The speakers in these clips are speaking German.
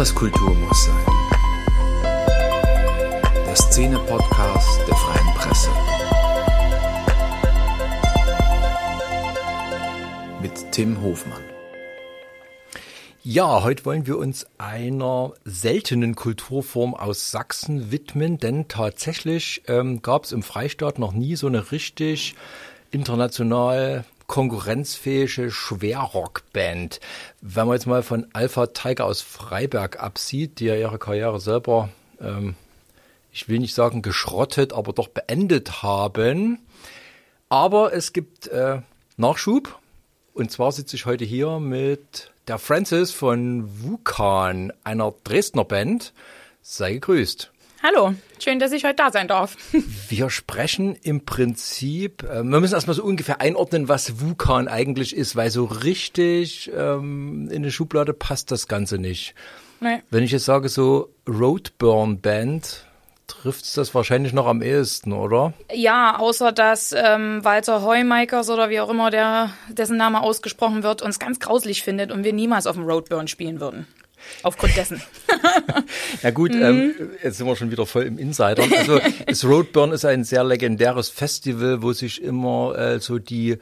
Etwas Kultur muss sein. Der Szene-Podcast der Freien Presse. Mit Tim Hofmann. Ja, heute wollen wir uns einer seltenen Kulturform aus Sachsen widmen, denn tatsächlich ähm, gab es im Freistaat noch nie so eine richtig international konkurrenzfähige Schwerrockband. Wenn man jetzt mal von Alpha Tiger aus Freiberg absieht, die ja ihre Karriere selber, ähm, ich will nicht sagen geschrottet, aber doch beendet haben. Aber es gibt äh, Nachschub. Und zwar sitze ich heute hier mit der Francis von Wukan, einer Dresdner Band. Sei gegrüßt. Hallo, schön, dass ich heute da sein darf. Wir sprechen im Prinzip, äh, wir müssen erstmal so ungefähr einordnen, was Wukan eigentlich ist, weil so richtig ähm, in eine Schublade passt das Ganze nicht. Nee. Wenn ich jetzt sage so Roadburn Band, trifft das wahrscheinlich noch am ehesten, oder? Ja, außer dass ähm, Walter Heumakers oder wie auch immer der, dessen Name ausgesprochen wird, uns ganz grauslich findet und wir niemals auf dem Roadburn spielen würden. Aufgrund dessen. ja gut, mhm. ähm, jetzt sind wir schon wieder voll im Insider. Also das Roadburn ist ein sehr legendäres Festival, wo sich immer äh, so die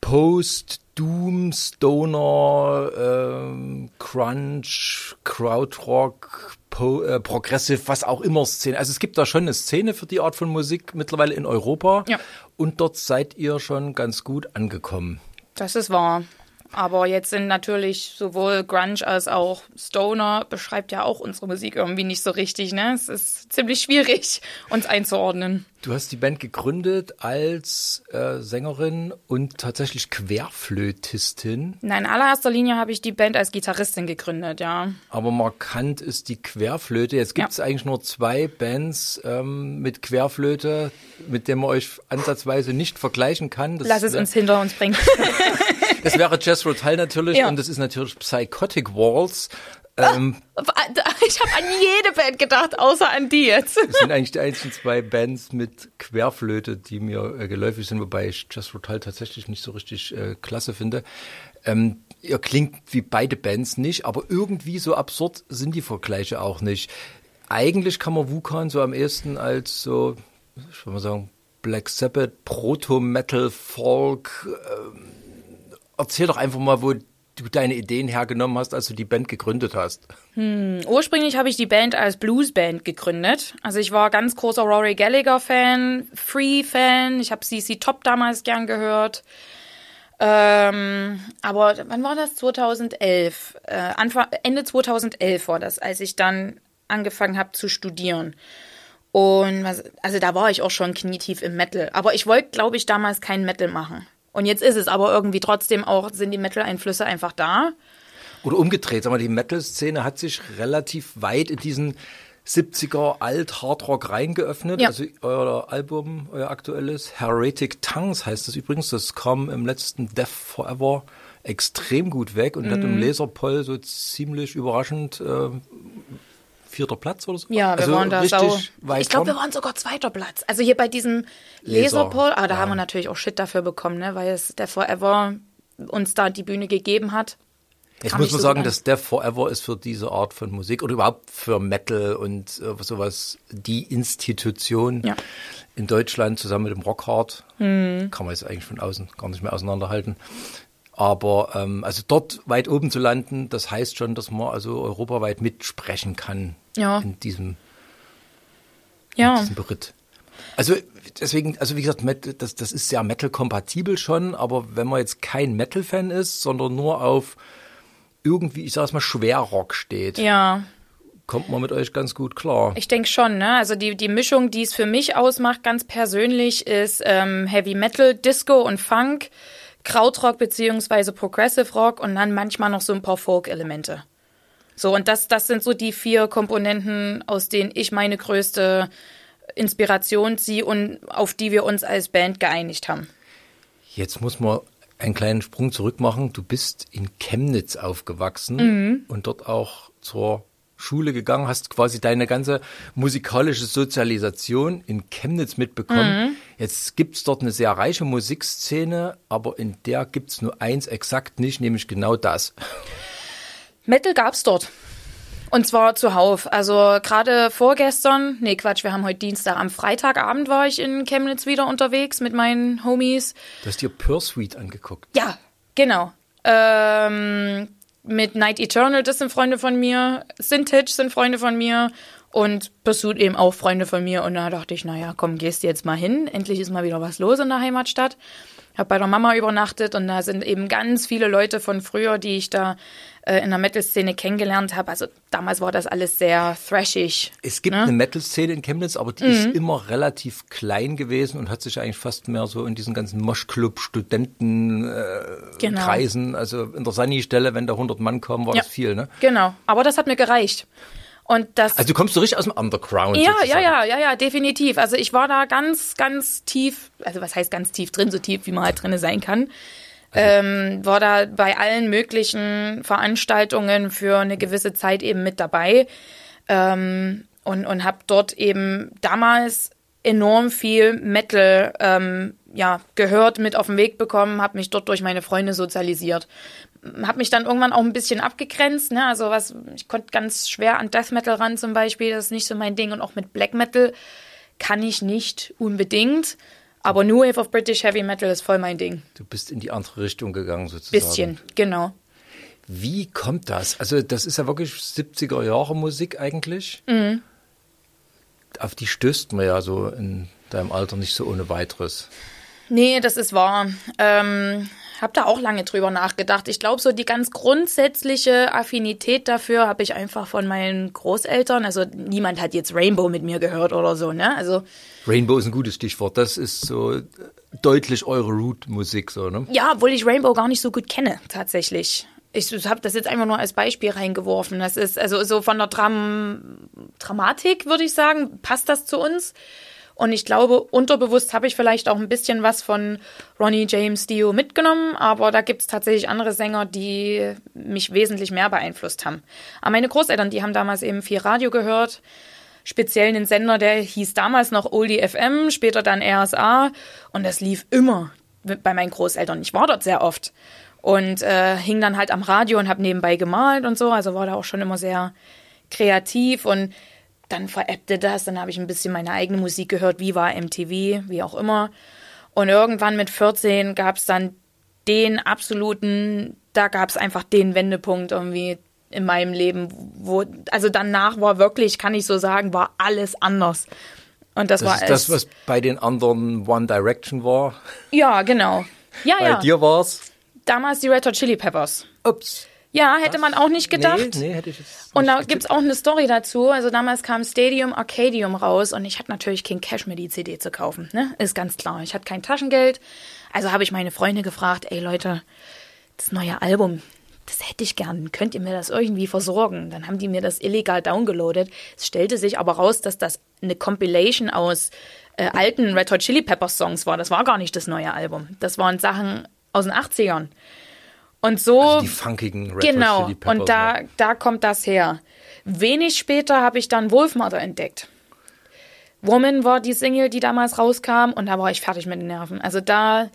Post, Doom, Stoner, ähm, Crunch, Krautrock, po, äh, Progressive, was auch immer Szene. Also es gibt da schon eine Szene für die Art von Musik mittlerweile in Europa. Ja. Und dort seid ihr schon ganz gut angekommen. Das ist wahr. Aber jetzt sind natürlich sowohl Grunge als auch Stoner beschreibt ja auch unsere Musik irgendwie nicht so richtig. Ne? Es ist ziemlich schwierig, uns einzuordnen. Du hast die Band gegründet als äh, Sängerin und tatsächlich Querflötistin. Nein, in allererster Linie habe ich die Band als Gitarristin gegründet, ja. Aber markant ist die Querflöte. Jetzt gibt es ja. eigentlich nur zwei Bands ähm, mit Querflöte, mit denen man euch ansatzweise nicht vergleichen kann. Das Lass es uns hinter uns bringen. das wäre Jess Rotal natürlich ja. und das ist natürlich Psychotic Walls. Ähm, ich habe an jede Band gedacht, außer an die jetzt. Das sind eigentlich die einzigen zwei Bands mit Querflöte, die mir äh, geläufig sind, wobei ich Jess Rotal tatsächlich nicht so richtig äh, klasse finde. Ähm, ihr klingt wie beide Bands nicht, aber irgendwie so absurd sind die Vergleiche auch nicht. Eigentlich kann man Wukan so am ehesten als so, ich würde mal sagen, Black Sabbath, Proto-Metal, Folk, ähm, erzähl doch einfach mal, wo du deine Ideen hergenommen hast, als du die Band gegründet hast. Hm, ursprünglich habe ich die Band als Bluesband gegründet. Also ich war ganz großer Rory Gallagher-Fan, Free-Fan. Ich habe CC Top damals gern gehört. Ähm, aber wann war das? 2011. Äh, Anfang, Ende 2011 war das, als ich dann angefangen habe zu studieren. Und also da war ich auch schon knietief im Metal. Aber ich wollte, glaube ich, damals kein Metal machen. Und jetzt ist es aber irgendwie trotzdem auch, sind die Metal-Einflüsse einfach da. Oder umgedreht, sag mal, die Metal-Szene hat sich relativ weit in diesen 70er Alt-Hardrock reingeöffnet. Ja. Also euer Album, euer aktuelles, Heretic Tongues heißt das übrigens, das kam im letzten Death Forever extrem gut weg und mhm. hat im mhm. Laserpoll so ziemlich überraschend äh, vierter Platz oder so? Ja, wir also waren da sau. Ich glaube, wir waren sogar zweiter Platz. Also hier bei diesem Laserpoll, ah, da ja. haben wir natürlich auch Shit dafür bekommen, ne, weil es der Forever uns da die Bühne gegeben hat. Jetzt muss man so sagen, dass Death Forever ist für diese Art von Musik oder überhaupt für Metal und äh, sowas die Institution ja. in Deutschland zusammen mit dem Rockhard. Mhm. Kann man jetzt eigentlich von außen gar nicht mehr auseinanderhalten. Aber ähm, also dort weit oben zu landen, das heißt schon, dass man also europaweit mitsprechen kann ja. in diesem, ja. in diesem Beritt. Also deswegen, also wie gesagt, das, das ist sehr Metal-kompatibel schon, aber wenn man jetzt kein Metal-Fan ist, sondern nur auf irgendwie, ich sag's mal, Schwerrock steht. Ja. Kommt man mit euch ganz gut klar. Ich denke schon, ne? Also die, die Mischung, die es für mich ausmacht, ganz persönlich, ist ähm, Heavy Metal, Disco und Funk Krautrock beziehungsweise Progressive Rock und dann manchmal noch so ein paar Folk-Elemente. So, und das, das sind so die vier Komponenten, aus denen ich meine größte Inspiration ziehe und auf die wir uns als Band geeinigt haben. Jetzt muss man einen kleinen Sprung zurück machen. Du bist in Chemnitz aufgewachsen mhm. und dort auch zur Schule gegangen, hast quasi deine ganze musikalische Sozialisation in Chemnitz mitbekommen. Mhm. Jetzt gibt's dort eine sehr reiche Musikszene, aber in der gibt's nur eins exakt nicht, nämlich genau das. Metal gab's dort. Und zwar zuhauf. Also gerade vorgestern, nee Quatsch, wir haben heute Dienstag, am Freitagabend war ich in Chemnitz wieder unterwegs mit meinen Homies. Du hast dir Pursuit angeguckt. Ja, genau. Ähm, mit Night Eternal, das sind Freunde von mir. Sintage sind Freunde von mir. Und Pursuit eben auch Freunde von mir. Und da dachte ich, naja, komm, gehst jetzt mal hin. Endlich ist mal wieder was los in der Heimatstadt habe bei der Mama übernachtet und da sind eben ganz viele Leute von früher, die ich da äh, in der Metal-Szene kennengelernt habe. Also damals war das alles sehr thrashig. Es gibt ne? eine Metal-Szene in Chemnitz, aber die mhm. ist immer relativ klein gewesen und hat sich eigentlich fast mehr so in diesen ganzen Moschclub, Studenten äh, genau. Kreisen, also in der Sunny-Stelle, wenn da 100 Mann kommen, war ja. das viel, ne? Genau, aber das hat mir gereicht. Und das, also du kommst so richtig aus dem Underground. Ja, sozusagen. ja, ja, ja, ja, definitiv. Also ich war da ganz, ganz tief, also was heißt ganz tief drin, so tief, wie man halt drinne sein kann. Also. Ähm, war da bei allen möglichen Veranstaltungen für eine gewisse Zeit eben mit dabei ähm, und, und habe dort eben damals enorm viel Metal ähm, ja, gehört, mit auf den Weg bekommen, habe mich dort durch meine Freunde sozialisiert habe mich dann irgendwann auch ein bisschen abgegrenzt. Ne? Also was, ich konnte ganz schwer an Death Metal ran zum Beispiel, das ist nicht so mein Ding. Und auch mit Black Metal kann ich nicht unbedingt. Aber New Wave of British Heavy Metal ist voll mein Ding. Du bist in die andere Richtung gegangen sozusagen. Bisschen, genau. Wie kommt das? Also das ist ja wirklich 70er Jahre Musik eigentlich. Mhm. Auf die stößt man ja so in deinem Alter nicht so ohne weiteres. Nee, das ist wahr. Ähm, habe da auch lange drüber nachgedacht. Ich glaube, so die ganz grundsätzliche Affinität dafür habe ich einfach von meinen Großeltern. Also niemand hat jetzt Rainbow mit mir gehört oder so, ne? Also Rainbow ist ein gutes Stichwort. Das ist so deutlich eure Root-Musik, so, ne? Ja, obwohl ich Rainbow gar nicht so gut kenne, tatsächlich. Ich habe das jetzt einfach nur als Beispiel reingeworfen. Das ist also so von der Dram Dramatik, würde ich sagen, passt das zu uns. Und ich glaube, unterbewusst habe ich vielleicht auch ein bisschen was von Ronnie James Dio mitgenommen, aber da gibt es tatsächlich andere Sänger, die mich wesentlich mehr beeinflusst haben. Aber meine Großeltern, die haben damals eben viel Radio gehört, speziell einen Sender, der hieß damals noch Oldie FM, später dann RSA und das lief immer bei meinen Großeltern. Ich war dort sehr oft und äh, hing dann halt am Radio und habe nebenbei gemalt und so, also war da auch schon immer sehr kreativ und dann veräppte das, dann habe ich ein bisschen meine eigene Musik gehört, wie war MTV, wie auch immer. Und irgendwann mit 14 gab es dann den absoluten, da gab es einfach den Wendepunkt irgendwie in meinem Leben, wo, also danach war wirklich, kann ich so sagen, war alles anders. Und das, das war ist das, was bei den anderen One Direction war. Ja, genau. Ja, bei ja. dir war's? Damals die Red Hot Chili Peppers. Ups. Ja, hätte Was? man auch nicht gedacht. Nee, nee, hätte ich jetzt Und da gibt es auch eine Story dazu. Also damals kam Stadium Arcadium raus und ich hatte natürlich kein Cash mehr die CD zu kaufen. Ne? Ist ganz klar. Ich hatte kein Taschengeld. Also habe ich meine Freunde gefragt, ey Leute, das neue Album, das hätte ich gern. Könnt ihr mir das irgendwie versorgen? Dann haben die mir das illegal downgeloadet. Es stellte sich aber raus, dass das eine Compilation aus äh, alten Red Hot Chili Peppers Songs war. Das war gar nicht das neue Album. Das waren Sachen aus den 80ern. Und so. Also die funkigen Red Genau. Chili Peppers, und da, da kommt das her. Wenig später habe ich dann Wolfmother entdeckt. Woman war die Single, die damals rauskam und da war ich fertig mit den Nerven. Also da,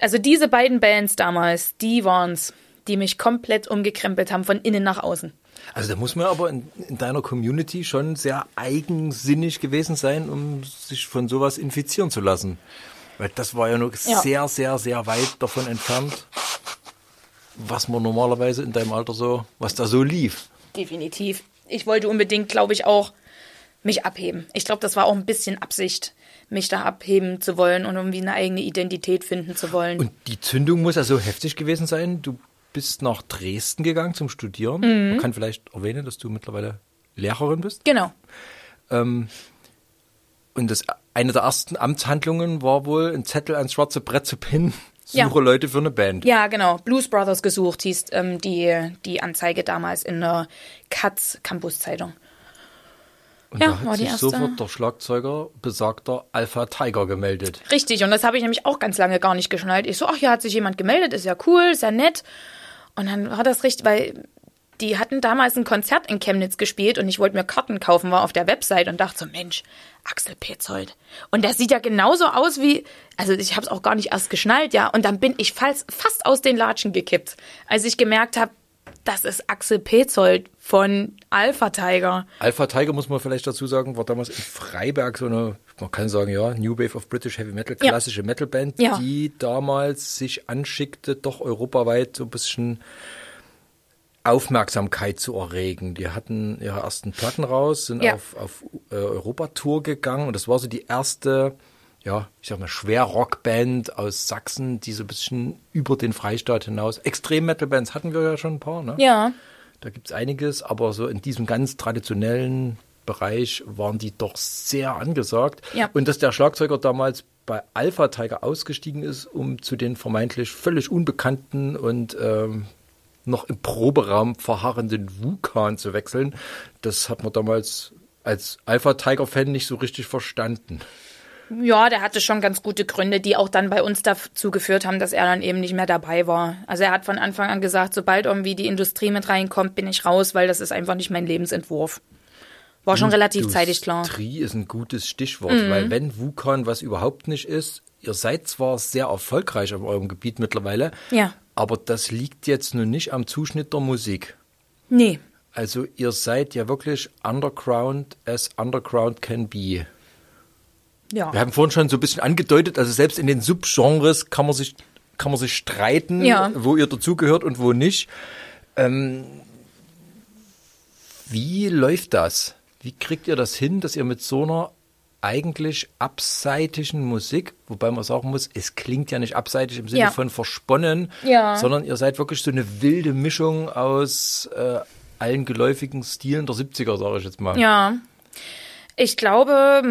also diese beiden Bands damals, die waren's, die mich komplett umgekrempelt haben von innen nach außen. Also da muss man aber in, in, deiner Community schon sehr eigensinnig gewesen sein, um sich von sowas infizieren zu lassen. Weil das war ja nur ja. sehr, sehr, sehr weit davon entfernt, was man normalerweise in deinem Alter so, was da so lief. Definitiv. Ich wollte unbedingt, glaube ich, auch mich abheben. Ich glaube, das war auch ein bisschen Absicht, mich da abheben zu wollen und irgendwie eine eigene Identität finden zu wollen. Und die Zündung muss ja so heftig gewesen sein. Du bist nach Dresden gegangen zum Studieren. Mhm. Man kann vielleicht erwähnen, dass du mittlerweile Lehrerin bist. Genau. Ähm, und das, eine der ersten Amtshandlungen war wohl, ein Zettel ans schwarze Brett zu pinnen Suche ja. Leute für eine Band. Ja, genau. Blues Brothers gesucht hieß ähm, die, die Anzeige damals in der Katz Campus Zeitung. Und ja, da hat war sich erste. sofort der Schlagzeuger besagter Alpha Tiger gemeldet. Richtig, und das habe ich nämlich auch ganz lange gar nicht geschnallt. Ich so, ach ja, hat sich jemand gemeldet, ist ja cool, ist ja nett. Und dann war das richtig, weil die hatten damals ein Konzert in Chemnitz gespielt und ich wollte mir Karten kaufen, war auf der Website und dachte so, Mensch, Axel Petzold. Und der sieht ja genauso aus wie, also ich habe es auch gar nicht erst geschnallt, ja. Und dann bin ich fast, fast aus den Latschen gekippt, als ich gemerkt habe, Das ist Axel Petzold von Alpha Tiger. Alpha Tiger muss man vielleicht dazu sagen, war damals in Freiberg so eine, man kann sagen, ja, New Wave of British Heavy Metal, klassische ja. Metalband, ja. die damals sich anschickte, doch europaweit so ein bisschen Aufmerksamkeit zu erregen. Die hatten ihre ersten Platten raus, sind ja. auf, auf äh, Europatour gegangen und das war so die erste, ja, ich sag mal, Schwerrockband aus Sachsen, die so ein bisschen über den Freistaat hinaus. Extrem-Metal-Bands hatten wir ja schon ein paar, ne? Ja. Da gibt's einiges, aber so in diesem ganz traditionellen Bereich waren die doch sehr angesagt. Ja. Und dass der Schlagzeuger damals bei Alpha Tiger ausgestiegen ist, um zu den vermeintlich völlig unbekannten und ähm, noch im Proberaum verharrenden Wukan zu wechseln, das hat man damals als Alpha Tiger Fan nicht so richtig verstanden. Ja, der hatte schon ganz gute Gründe, die auch dann bei uns dazu geführt haben, dass er dann eben nicht mehr dabei war. Also er hat von Anfang an gesagt, sobald irgendwie die Industrie mit reinkommt, bin ich raus, weil das ist einfach nicht mein Lebensentwurf. War schon relativ Industrie zeitig klar. Industrie ist ein gutes Stichwort, mhm. weil wenn Wukan was überhaupt nicht ist, ihr seid zwar sehr erfolgreich auf eurem Gebiet mittlerweile, ja. Aber das liegt jetzt nun nicht am Zuschnitt der Musik. Nee. Also ihr seid ja wirklich underground as underground can be. Ja. Wir haben vorhin schon so ein bisschen angedeutet, also selbst in den Subgenres kann man sich, kann man sich streiten, ja. wo ihr dazugehört und wo nicht. Ähm, wie läuft das? Wie kriegt ihr das hin, dass ihr mit so einer eigentlich abseitigen Musik, wobei man sagen muss, es klingt ja nicht abseitig im Sinne Ja. von versponnen, Ja. sondern ihr seid wirklich so eine wilde Mischung aus äh, allen geläufigen Stilen der 70er, sage ich jetzt mal. Ja. Ich glaube,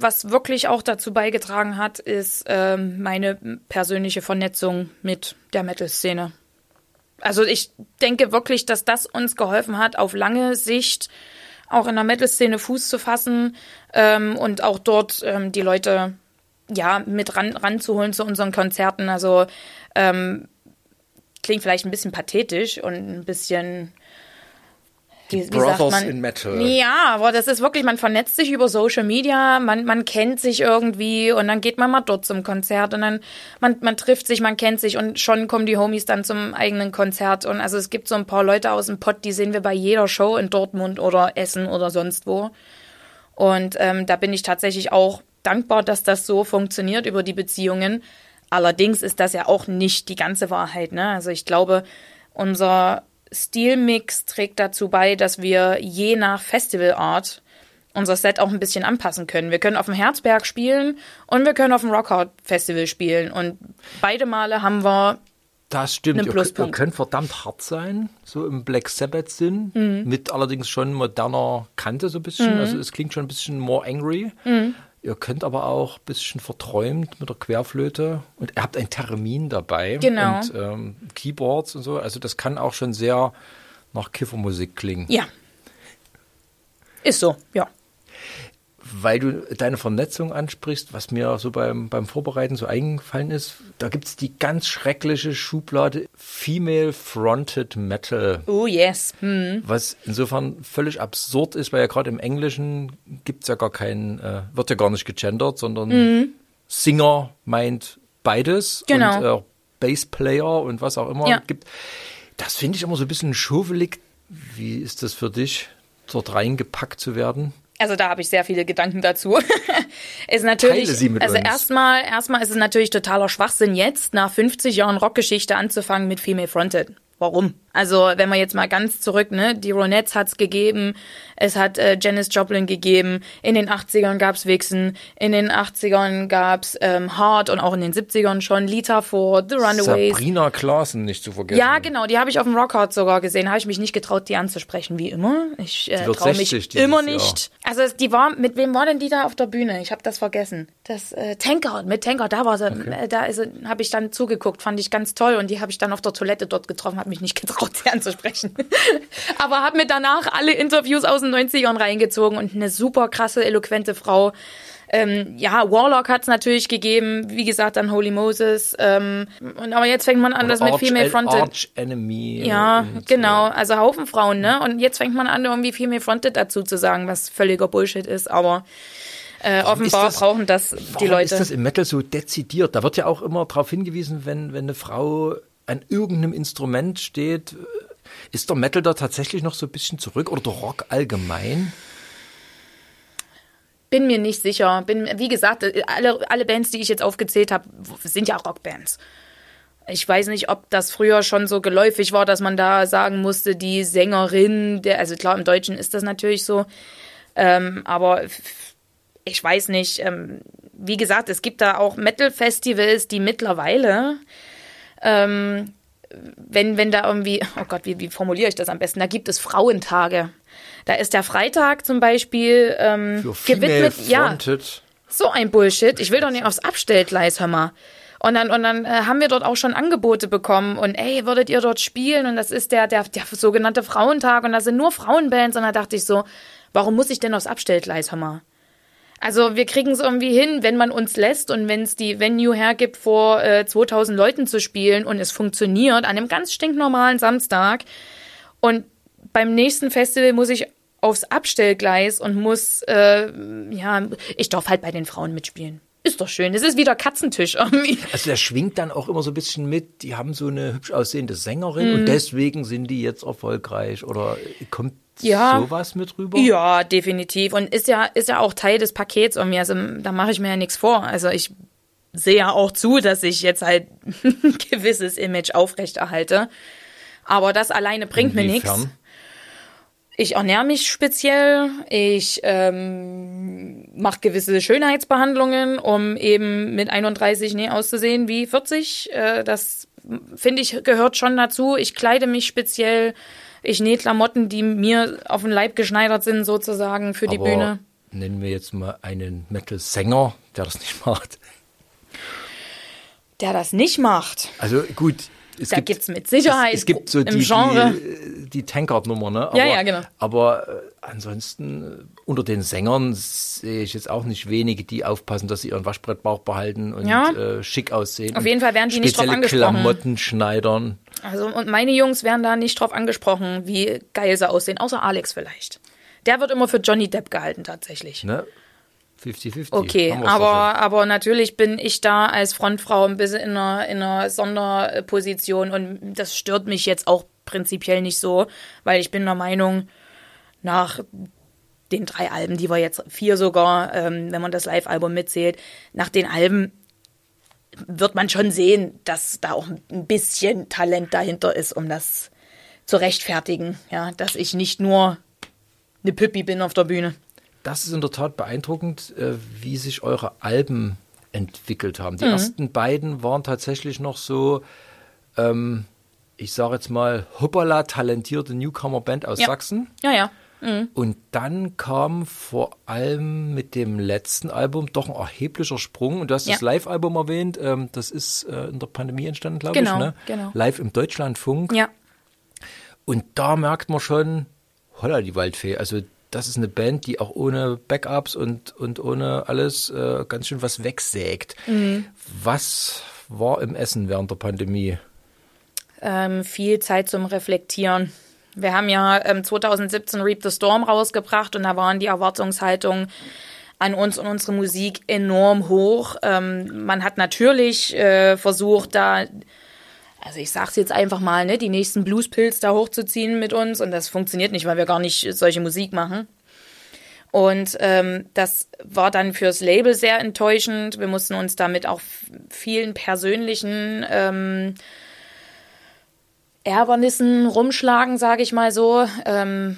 was wirklich auch dazu beigetragen hat, ist ähm, meine persönliche Vernetzung mit der Metal-Szene. Also ich denke wirklich, dass das uns geholfen hat, auf lange Sicht auch in der Metal-Szene Fuß zu fassen ähm, und auch dort ähm, die Leute ja mit ran, ranzuholen zu unseren Konzerten. Also ähm, klingt vielleicht ein bisschen pathetisch und ein bisschen wie, wie sagt Brothers man? in Metal. Ja, aber das ist wirklich, man vernetzt sich über Social Media, man, man kennt sich irgendwie und dann geht man mal dort zum Konzert und dann man, man trifft sich, man kennt sich und schon kommen die Homies dann zum eigenen Konzert und also es gibt so ein paar Leute aus dem Pott, die sehen wir bei jeder Show in Dortmund oder Essen oder sonst wo. Und ähm, da bin ich tatsächlich auch dankbar, dass das so funktioniert über die Beziehungen. Allerdings ist das ja auch nicht die ganze Wahrheit. Ne? Also ich glaube, unser Stilmix trägt dazu bei, dass wir je nach Festivalart unser Set auch ein bisschen anpassen können. Wir können auf dem Herzberg spielen und wir können auf dem Rockhard Festival spielen. Und beide Male haben wir Das stimmt. Einen Ihr, ihr könnt verdammt hart sein, so im Black Sabbath-Sinn, Mhm. mit allerdings schon moderner Kante so ein bisschen. Also es klingt schon ein bisschen more angry. Mhm. Ihr könnt aber auch ein bisschen verträumt mit der Querflöte und ihr habt ein Termin dabei Genau. und ähm, Keyboards und so. Also das kann auch schon sehr nach Kiffermusik klingen. ja. Ist so, ja. Weil du deine Vernetzung ansprichst, was mir so beim, beim Vorbereiten so eingefallen ist, da gibt es die ganz schreckliche Schublade Female Fronted Metal. Oh yes. Hm. Was insofern völlig absurd ist, weil ja gerade im Englischen gibt's ja gar keinen, äh, wird ja gar nicht gegendert, sondern Singer meint beides. Genau. und äh, Bassplayer und was auch immer Ja. gibt. Das finde ich immer so ein bisschen schuwelig. Wie ist das für dich, dort reingepackt zu werden? Also da habe ich sehr viele Gedanken dazu. ist natürlich, Teile sie mit also uns. erstmal, erstmal ist es natürlich totaler Schwachsinn jetzt nach 50 Jahren Rockgeschichte anzufangen mit Female Fronted. Warum? Also wenn wir jetzt mal ganz zurück, ne, die Ronettes hat's gegeben, es hat äh, Janis Joplin gegeben, in den 80ern gab's Vixen, in den 80ern gab's ähm, Hard und auch in den 70ern schon Lita Ford, The Runaways. Sabrina Klaassen nicht zu vergessen. Ja, genau, die habe ich auf dem Rockhard sogar gesehen. Habe ich mich nicht getraut, die anzusprechen, wie immer. Ich äh, traue mich 60 dieses immer Jahr. nicht. Also es- die war, mit wem war denn die da auf der Bühne? Ich habe das vergessen. Das äh, Tanker, mit Tanker, da war sie, äh, da habe ich dann zugeguckt, fand ich ganz toll und die habe ich dann auf der Toilette dort getroffen, habe mich nicht getraut, sie anzusprechen. Aber habe mir danach alle Interviews aus den 90ern reingezogen und eine super krasse, eloquente Frau. Ähm, ja, Warlock hat es natürlich gegeben, wie gesagt, dann Holy Moses. Ähm, und aber jetzt fängt man an, das mit Female Fronted. Arch Enemy. Ja, genau. Also Haufen Frauen, ne? Und jetzt fängt man an, irgendwie mehr Fronted dazu zu sagen, was völliger Bullshit ist. Aber äh, offenbar das- brauchen das die Warum Leute. ist das im Metal so dezidiert? Da wird ja auch immer darauf hingewiesen, wenn, wenn eine Frau an irgendeinem Instrument steht. Ist der Metal da tatsächlich noch so ein bisschen zurück oder der Rock allgemein? Bin mir nicht sicher. Bin, wie gesagt, alle, alle Bands, die ich jetzt aufgezählt habe, sind ja Rockbands. Ich weiß nicht, ob das früher schon so geläufig war, dass man da sagen musste, die Sängerin, der, also klar, im Deutschen ist das natürlich so, ähm, aber ich weiß nicht. Ähm, wie gesagt, es gibt da auch Metal-Festivals, die mittlerweile ähm, wenn, wenn da irgendwie, oh Gott, wie, wie formuliere ich das am besten? Da gibt es Frauentage. Da ist der Freitag zum Beispiel ähm, gewidmet. Ja, so ein Bullshit. Ich will doch nicht aufs Abstellgleis, hör mal. Und dann, und dann äh, haben wir dort auch schon Angebote bekommen und ey, würdet ihr dort spielen? Und das ist der, der, der sogenannte Frauentag und da sind nur Frauenbands. Und da dachte ich so, warum muss ich denn aufs Abstellgleis, hör mal? Also wir kriegen es irgendwie hin, wenn man uns lässt und wenn es die Venue hergibt, vor äh, 2000 Leuten zu spielen und es funktioniert an einem ganz stinknormalen Samstag. Und beim nächsten Festival muss ich aufs Abstellgleis und muss, äh, ja, ich darf halt bei den Frauen mitspielen. Ist doch schön. Es ist wieder Katzentisch irgendwie. Also der schwingt dann auch immer so ein bisschen mit. Die haben so eine hübsch aussehende Sängerin mhm. und deswegen sind die jetzt erfolgreich oder kommt ja, sowas mit rüber? Ja, definitiv. Und ist ja, ist ja auch Teil des Pakets irgendwie. Also da mache ich mir ja nichts vor. Also ich sehe ja auch zu, dass ich jetzt halt ein gewisses Image aufrechterhalte. Aber das alleine bringt Inwiefern? mir nichts. Ich ernähre mich speziell, ich ähm, mache gewisse Schönheitsbehandlungen, um eben mit 31 nie auszusehen wie 40. Äh, das finde ich gehört schon dazu. Ich kleide mich speziell, ich nähe Klamotten, die mir auf den Leib geschneidert sind, sozusagen für die Aber Bühne. Nennen wir jetzt mal einen Metal-Sänger, der das nicht macht. Der das nicht macht. Also gut, es da gibt es mit Sicherheit es, es gibt so im die, Genre. Die, die Tankard-Nummer, ne? Aber, ja, ja, genau. Aber äh, ansonsten äh, unter den Sängern sehe ich jetzt auch nicht wenige, die aufpassen, dass sie ihren Waschbrettbauch behalten und ja. äh, schick aussehen. Auf jeden Fall werden die nicht drauf angesprochen. Klamotten schneidern. Also und meine Jungs werden da nicht drauf angesprochen, wie geil sie aussehen, außer Alex vielleicht. Der wird immer für Johnny Depp gehalten tatsächlich. Ne? 50-50. Okay, aber, aber natürlich bin ich da als Frontfrau ein bisschen in einer, in einer Sonderposition und das stört mich jetzt auch prinzipiell nicht so, weil ich bin der Meinung, nach den drei Alben, die wir jetzt, vier sogar, ähm, wenn man das Live-Album mitzählt, nach den Alben wird man schon sehen, dass da auch ein bisschen Talent dahinter ist, um das zu rechtfertigen, ja, dass ich nicht nur eine Püppi bin auf der Bühne das ist in der Tat beeindruckend, äh, wie sich eure Alben entwickelt haben. Die mhm. ersten beiden waren tatsächlich noch so, ähm, ich sage jetzt mal, hoppala talentierte Newcomer-Band aus ja. Sachsen. Ja, ja. Mhm. Und dann kam vor allem mit dem letzten Album doch ein erheblicher Sprung. Und du hast ja. das Live-Album erwähnt. Ähm, das ist äh, in der Pandemie entstanden, glaube genau, ich. Ne? Genau. Live im Deutschlandfunk. Ja. Und da merkt man schon, holla die Waldfee. Also das ist eine Band, die auch ohne Backups und, und ohne alles äh, ganz schön was wegsägt. Mhm. Was war im Essen während der Pandemie? Ähm, viel Zeit zum Reflektieren. Wir haben ja ähm, 2017 Reap the Storm rausgebracht und da waren die Erwartungshaltungen an uns und unsere Musik enorm hoch. Ähm, man hat natürlich äh, versucht, da also ich sag's jetzt einfach mal, ne, die nächsten Bluespills da hochzuziehen mit uns und das funktioniert nicht, weil wir gar nicht solche Musik machen. Und ähm, das war dann fürs Label sehr enttäuschend. Wir mussten uns damit auch vielen persönlichen ähm, Ärgernissen rumschlagen, sage ich mal so. Ähm,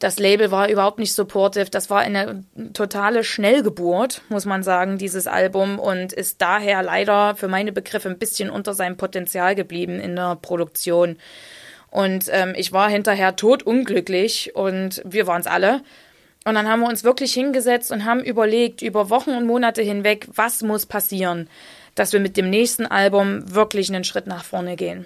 das Label war überhaupt nicht supportive. Das war eine totale Schnellgeburt, muss man sagen, dieses Album und ist daher leider für meine Begriffe ein bisschen unter seinem Potenzial geblieben in der Produktion. Und ähm, ich war hinterher totunglücklich und wir waren es alle. Und dann haben wir uns wirklich hingesetzt und haben überlegt, über Wochen und Monate hinweg, was muss passieren, dass wir mit dem nächsten Album wirklich einen Schritt nach vorne gehen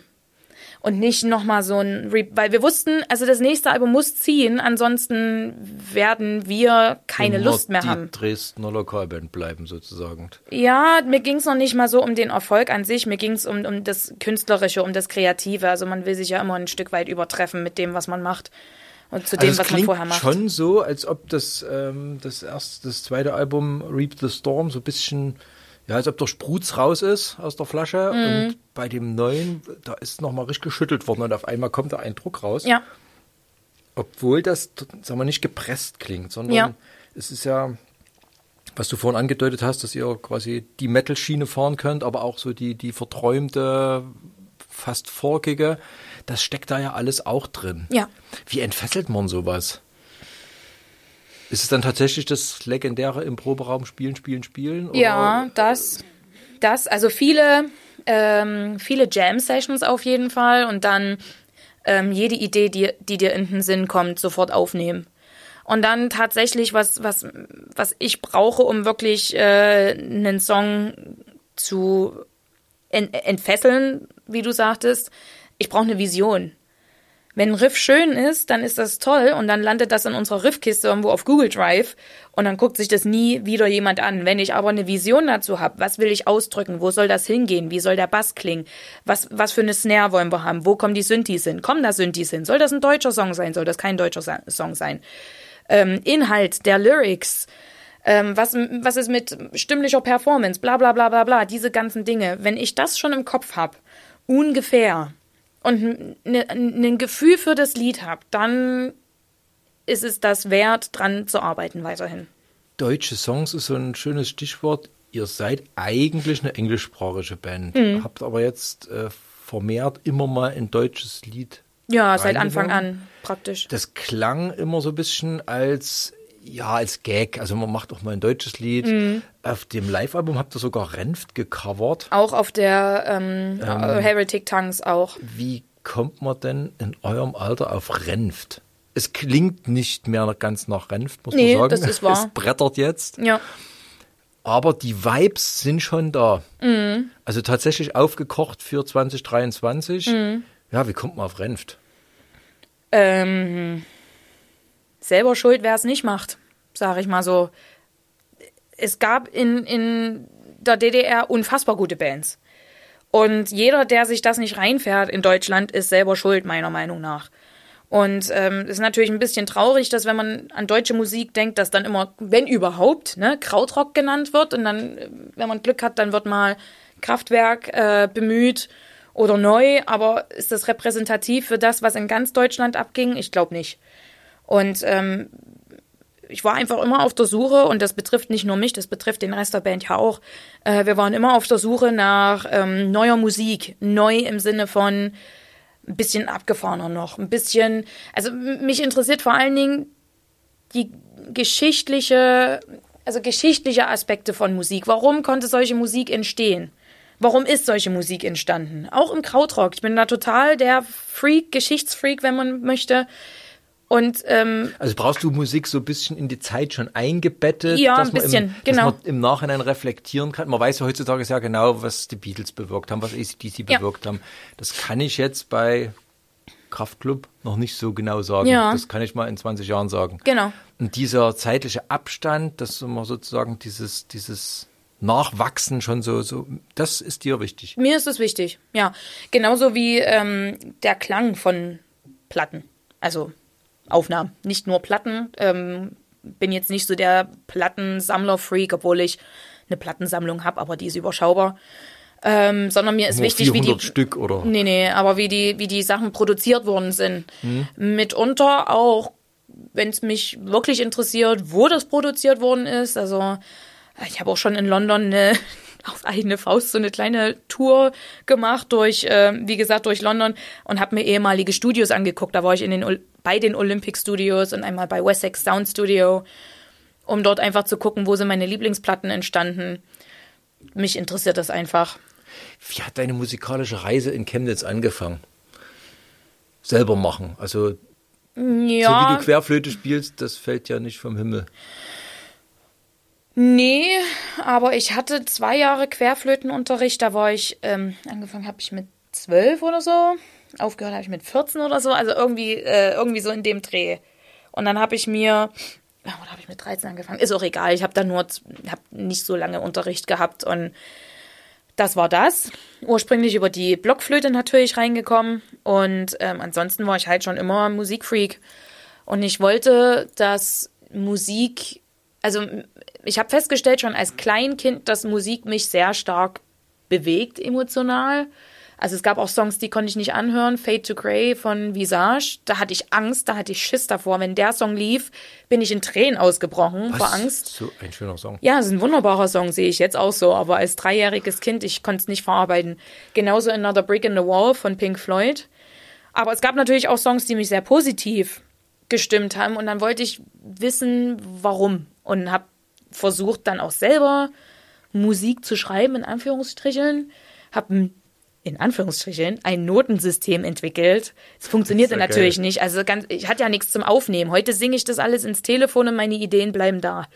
und nicht nochmal so ein, Re weil wir wussten, also das nächste Album muss ziehen, ansonsten werden wir keine Immer Lust mehr die haben. Dresdner Lokalband bleiben sozusagen. Ja, mir ging es noch nicht mal so um den Erfolg an sich, mir ging es um, um das Künstlerische, um das Kreative. Also man will sich ja immer ein Stück weit übertreffen mit dem, was man macht und zu dem, also was man vorher macht. schon so, als ob das, ähm, das erste, das zweite Album Reap the Storm so ein bisschen Ja, als ob der Sprutz raus ist aus der Flasche mhm. und bei dem neuen, da ist nochmal richtig geschüttelt worden und auf einmal kommt da ein Druck raus. Ja. Obwohl das, sagen wir, nicht gepresst klingt, sondern ja. es ist ja, was du vorhin angedeutet hast, dass ihr quasi die Metal-Schiene fahren könnt, aber auch so die, die verträumte, fast forkige, das steckt da ja alles auch drin. Ja. Wie entfesselt man sowas? Ist es dann tatsächlich das legendäre im Proberaum spielen, spielen, spielen? Oder? Ja, das, das, also viele, ähm, viele Jam-Sessions auf jeden Fall und dann ähm, jede Idee, die, die dir in den Sinn kommt, sofort aufnehmen. Und dann tatsächlich, was, was, was ich brauche, um wirklich äh, einen Song zu entfesseln, wie du sagtest, ich brauche eine Vision. Wenn ein Riff schön ist, dann ist das toll und dann landet das in unserer Riffkiste irgendwo auf Google Drive und dann guckt sich das nie wieder jemand an. Wenn ich aber eine Vision dazu habe, was will ich ausdrücken, wo soll das hingehen, wie soll der Bass klingen, was, was für eine Snare wollen wir haben, wo kommen die Synthes hin, kommen da Synthes hin, soll das ein deutscher Song sein, soll das kein deutscher Song sein. Ähm, Inhalt der Lyrics, ähm, was, was ist mit stimmlicher Performance, bla bla bla bla bla, diese ganzen Dinge. Wenn ich das schon im Kopf habe, ungefähr, und ne, ein Gefühl für das Lied habe, dann ist es das wert, dran zu arbeiten weiterhin. Deutsche Songs ist so ein schönes Stichwort. Ihr seid eigentlich eine englischsprachige Band, mhm. habt aber jetzt äh, vermehrt immer mal ein deutsches Lied. Ja, seit Anfang an praktisch. Das klang immer so ein bisschen als ja, als Gag. Also man macht auch mal ein deutsches Lied. Mhm. Auf dem Live-Album habt ihr sogar Renft gecovert. Auch auf der ähm, ähm, Heretic Tongues auch. Wie kommt man denn in eurem Alter auf Renft? Es klingt nicht mehr ganz nach Renft, muss nee, man sagen. Das ist wahr. Es brettert jetzt. Ja. Aber die Vibes sind schon da. Mhm. Also tatsächlich aufgekocht für 2023. Mhm. Ja, wie kommt man auf Renft? Ähm, selber schuld, wer es nicht macht, sage ich mal so. Es gab in, in der DDR unfassbar gute Bands. Und jeder, der sich das nicht reinfährt in Deutschland, ist selber schuld, meiner Meinung nach. Und ähm, ist natürlich ein bisschen traurig, dass wenn man an deutsche Musik denkt, dass dann immer, wenn überhaupt, ne, Krautrock genannt wird. Und dann, wenn man Glück hat, dann wird mal Kraftwerk äh, bemüht oder neu. Aber ist das repräsentativ für das, was in ganz Deutschland abging? Ich glaube nicht. Und ähm, ich war einfach immer auf der Suche, und das betrifft nicht nur mich, das betrifft den Rest der Band ja auch. Äh, wir waren immer auf der Suche nach ähm, neuer Musik. Neu im Sinne von ein bisschen abgefahrener noch, ein bisschen. Also mich interessiert vor allen Dingen die geschichtliche, also geschichtliche Aspekte von Musik. Warum konnte solche Musik entstehen? Warum ist solche Musik entstanden? Auch im Krautrock. Ich bin da total der Freak, Geschichtsfreak, wenn man möchte. Und, ähm, also brauchst du Musik so ein bisschen in die Zeit schon eingebettet? Ja, ein bisschen, im, genau. Dass man im Nachhinein reflektieren kann. Man weiß ja heutzutage sehr genau, was die Beatles bewirkt haben, was ACDC ja. bewirkt haben. Das kann ich jetzt bei Kraftklub noch nicht so genau sagen. Ja. Das kann ich mal in 20 Jahren sagen. Genau. Und dieser zeitliche Abstand, dass man sozusagen dieses, dieses Nachwachsen schon so, so, das ist dir wichtig. Mir ist es wichtig, ja. Genauso wie ähm, der Klang von Platten. Also Aufnahmen, nicht nur Platten. Ähm, bin jetzt nicht so der Plattensammler-Freak, obwohl ich eine Plattensammlung habe, aber die ist überschaubar. Ähm, sondern mir ist nur wichtig, wie die Stück oder nee nee, aber wie die wie die Sachen produziert worden sind. Hm. Mitunter auch, wenn es mich wirklich interessiert, wo das produziert worden ist. Also ich habe auch schon in London eine auf eigene Faust so eine kleine Tour gemacht durch, äh, wie gesagt, durch London und habe mir ehemalige Studios angeguckt. Da war ich in den, bei den Olympic Studios und einmal bei Wessex Sound Studio, um dort einfach zu gucken, wo sind meine Lieblingsplatten entstanden. Mich interessiert das einfach. Wie hat deine musikalische Reise in Chemnitz angefangen? Selber machen. Also, ja. so wie du Querflöte spielst, das fällt ja nicht vom Himmel. Nee, aber ich hatte zwei Jahre Querflötenunterricht. Da war ich, ähm, angefangen habe ich mit zwölf oder so. Aufgehört habe ich mit 14 oder so. Also irgendwie, äh, irgendwie so in dem Dreh. Und dann habe ich mir, oder habe ich mit 13 angefangen? Ist auch egal. Ich habe da nur, habe nicht so lange Unterricht gehabt und das war das. Ursprünglich über die Blockflöte natürlich reingekommen und ähm, ansonsten war ich halt schon immer Musikfreak und ich wollte, dass Musik also ich habe festgestellt schon als Kleinkind, dass Musik mich sehr stark bewegt emotional. Also es gab auch Songs, die konnte ich nicht anhören. Fade to Grey von Visage. Da hatte ich Angst, da hatte ich Schiss davor. Wenn der Song lief, bin ich in Tränen ausgebrochen Was? vor Angst. So ein schöner Song. Ja, es ist ein wunderbarer Song, sehe ich jetzt auch so. Aber als dreijähriges Kind, ich konnte es nicht verarbeiten. Genauso Another Brick in the Wall von Pink Floyd. Aber es gab natürlich auch Songs, die mich sehr positiv gestimmt haben. Und dann wollte ich wissen, warum. Und habe versucht dann auch selber Musik zu schreiben, in Anführungsstrichen. Habe in Anführungsstrichen, ein Notensystem entwickelt. Es funktionierte natürlich geil. nicht. Also ganz, ich hatte ja nichts zum Aufnehmen. Heute singe ich das alles ins Telefon und meine Ideen bleiben da.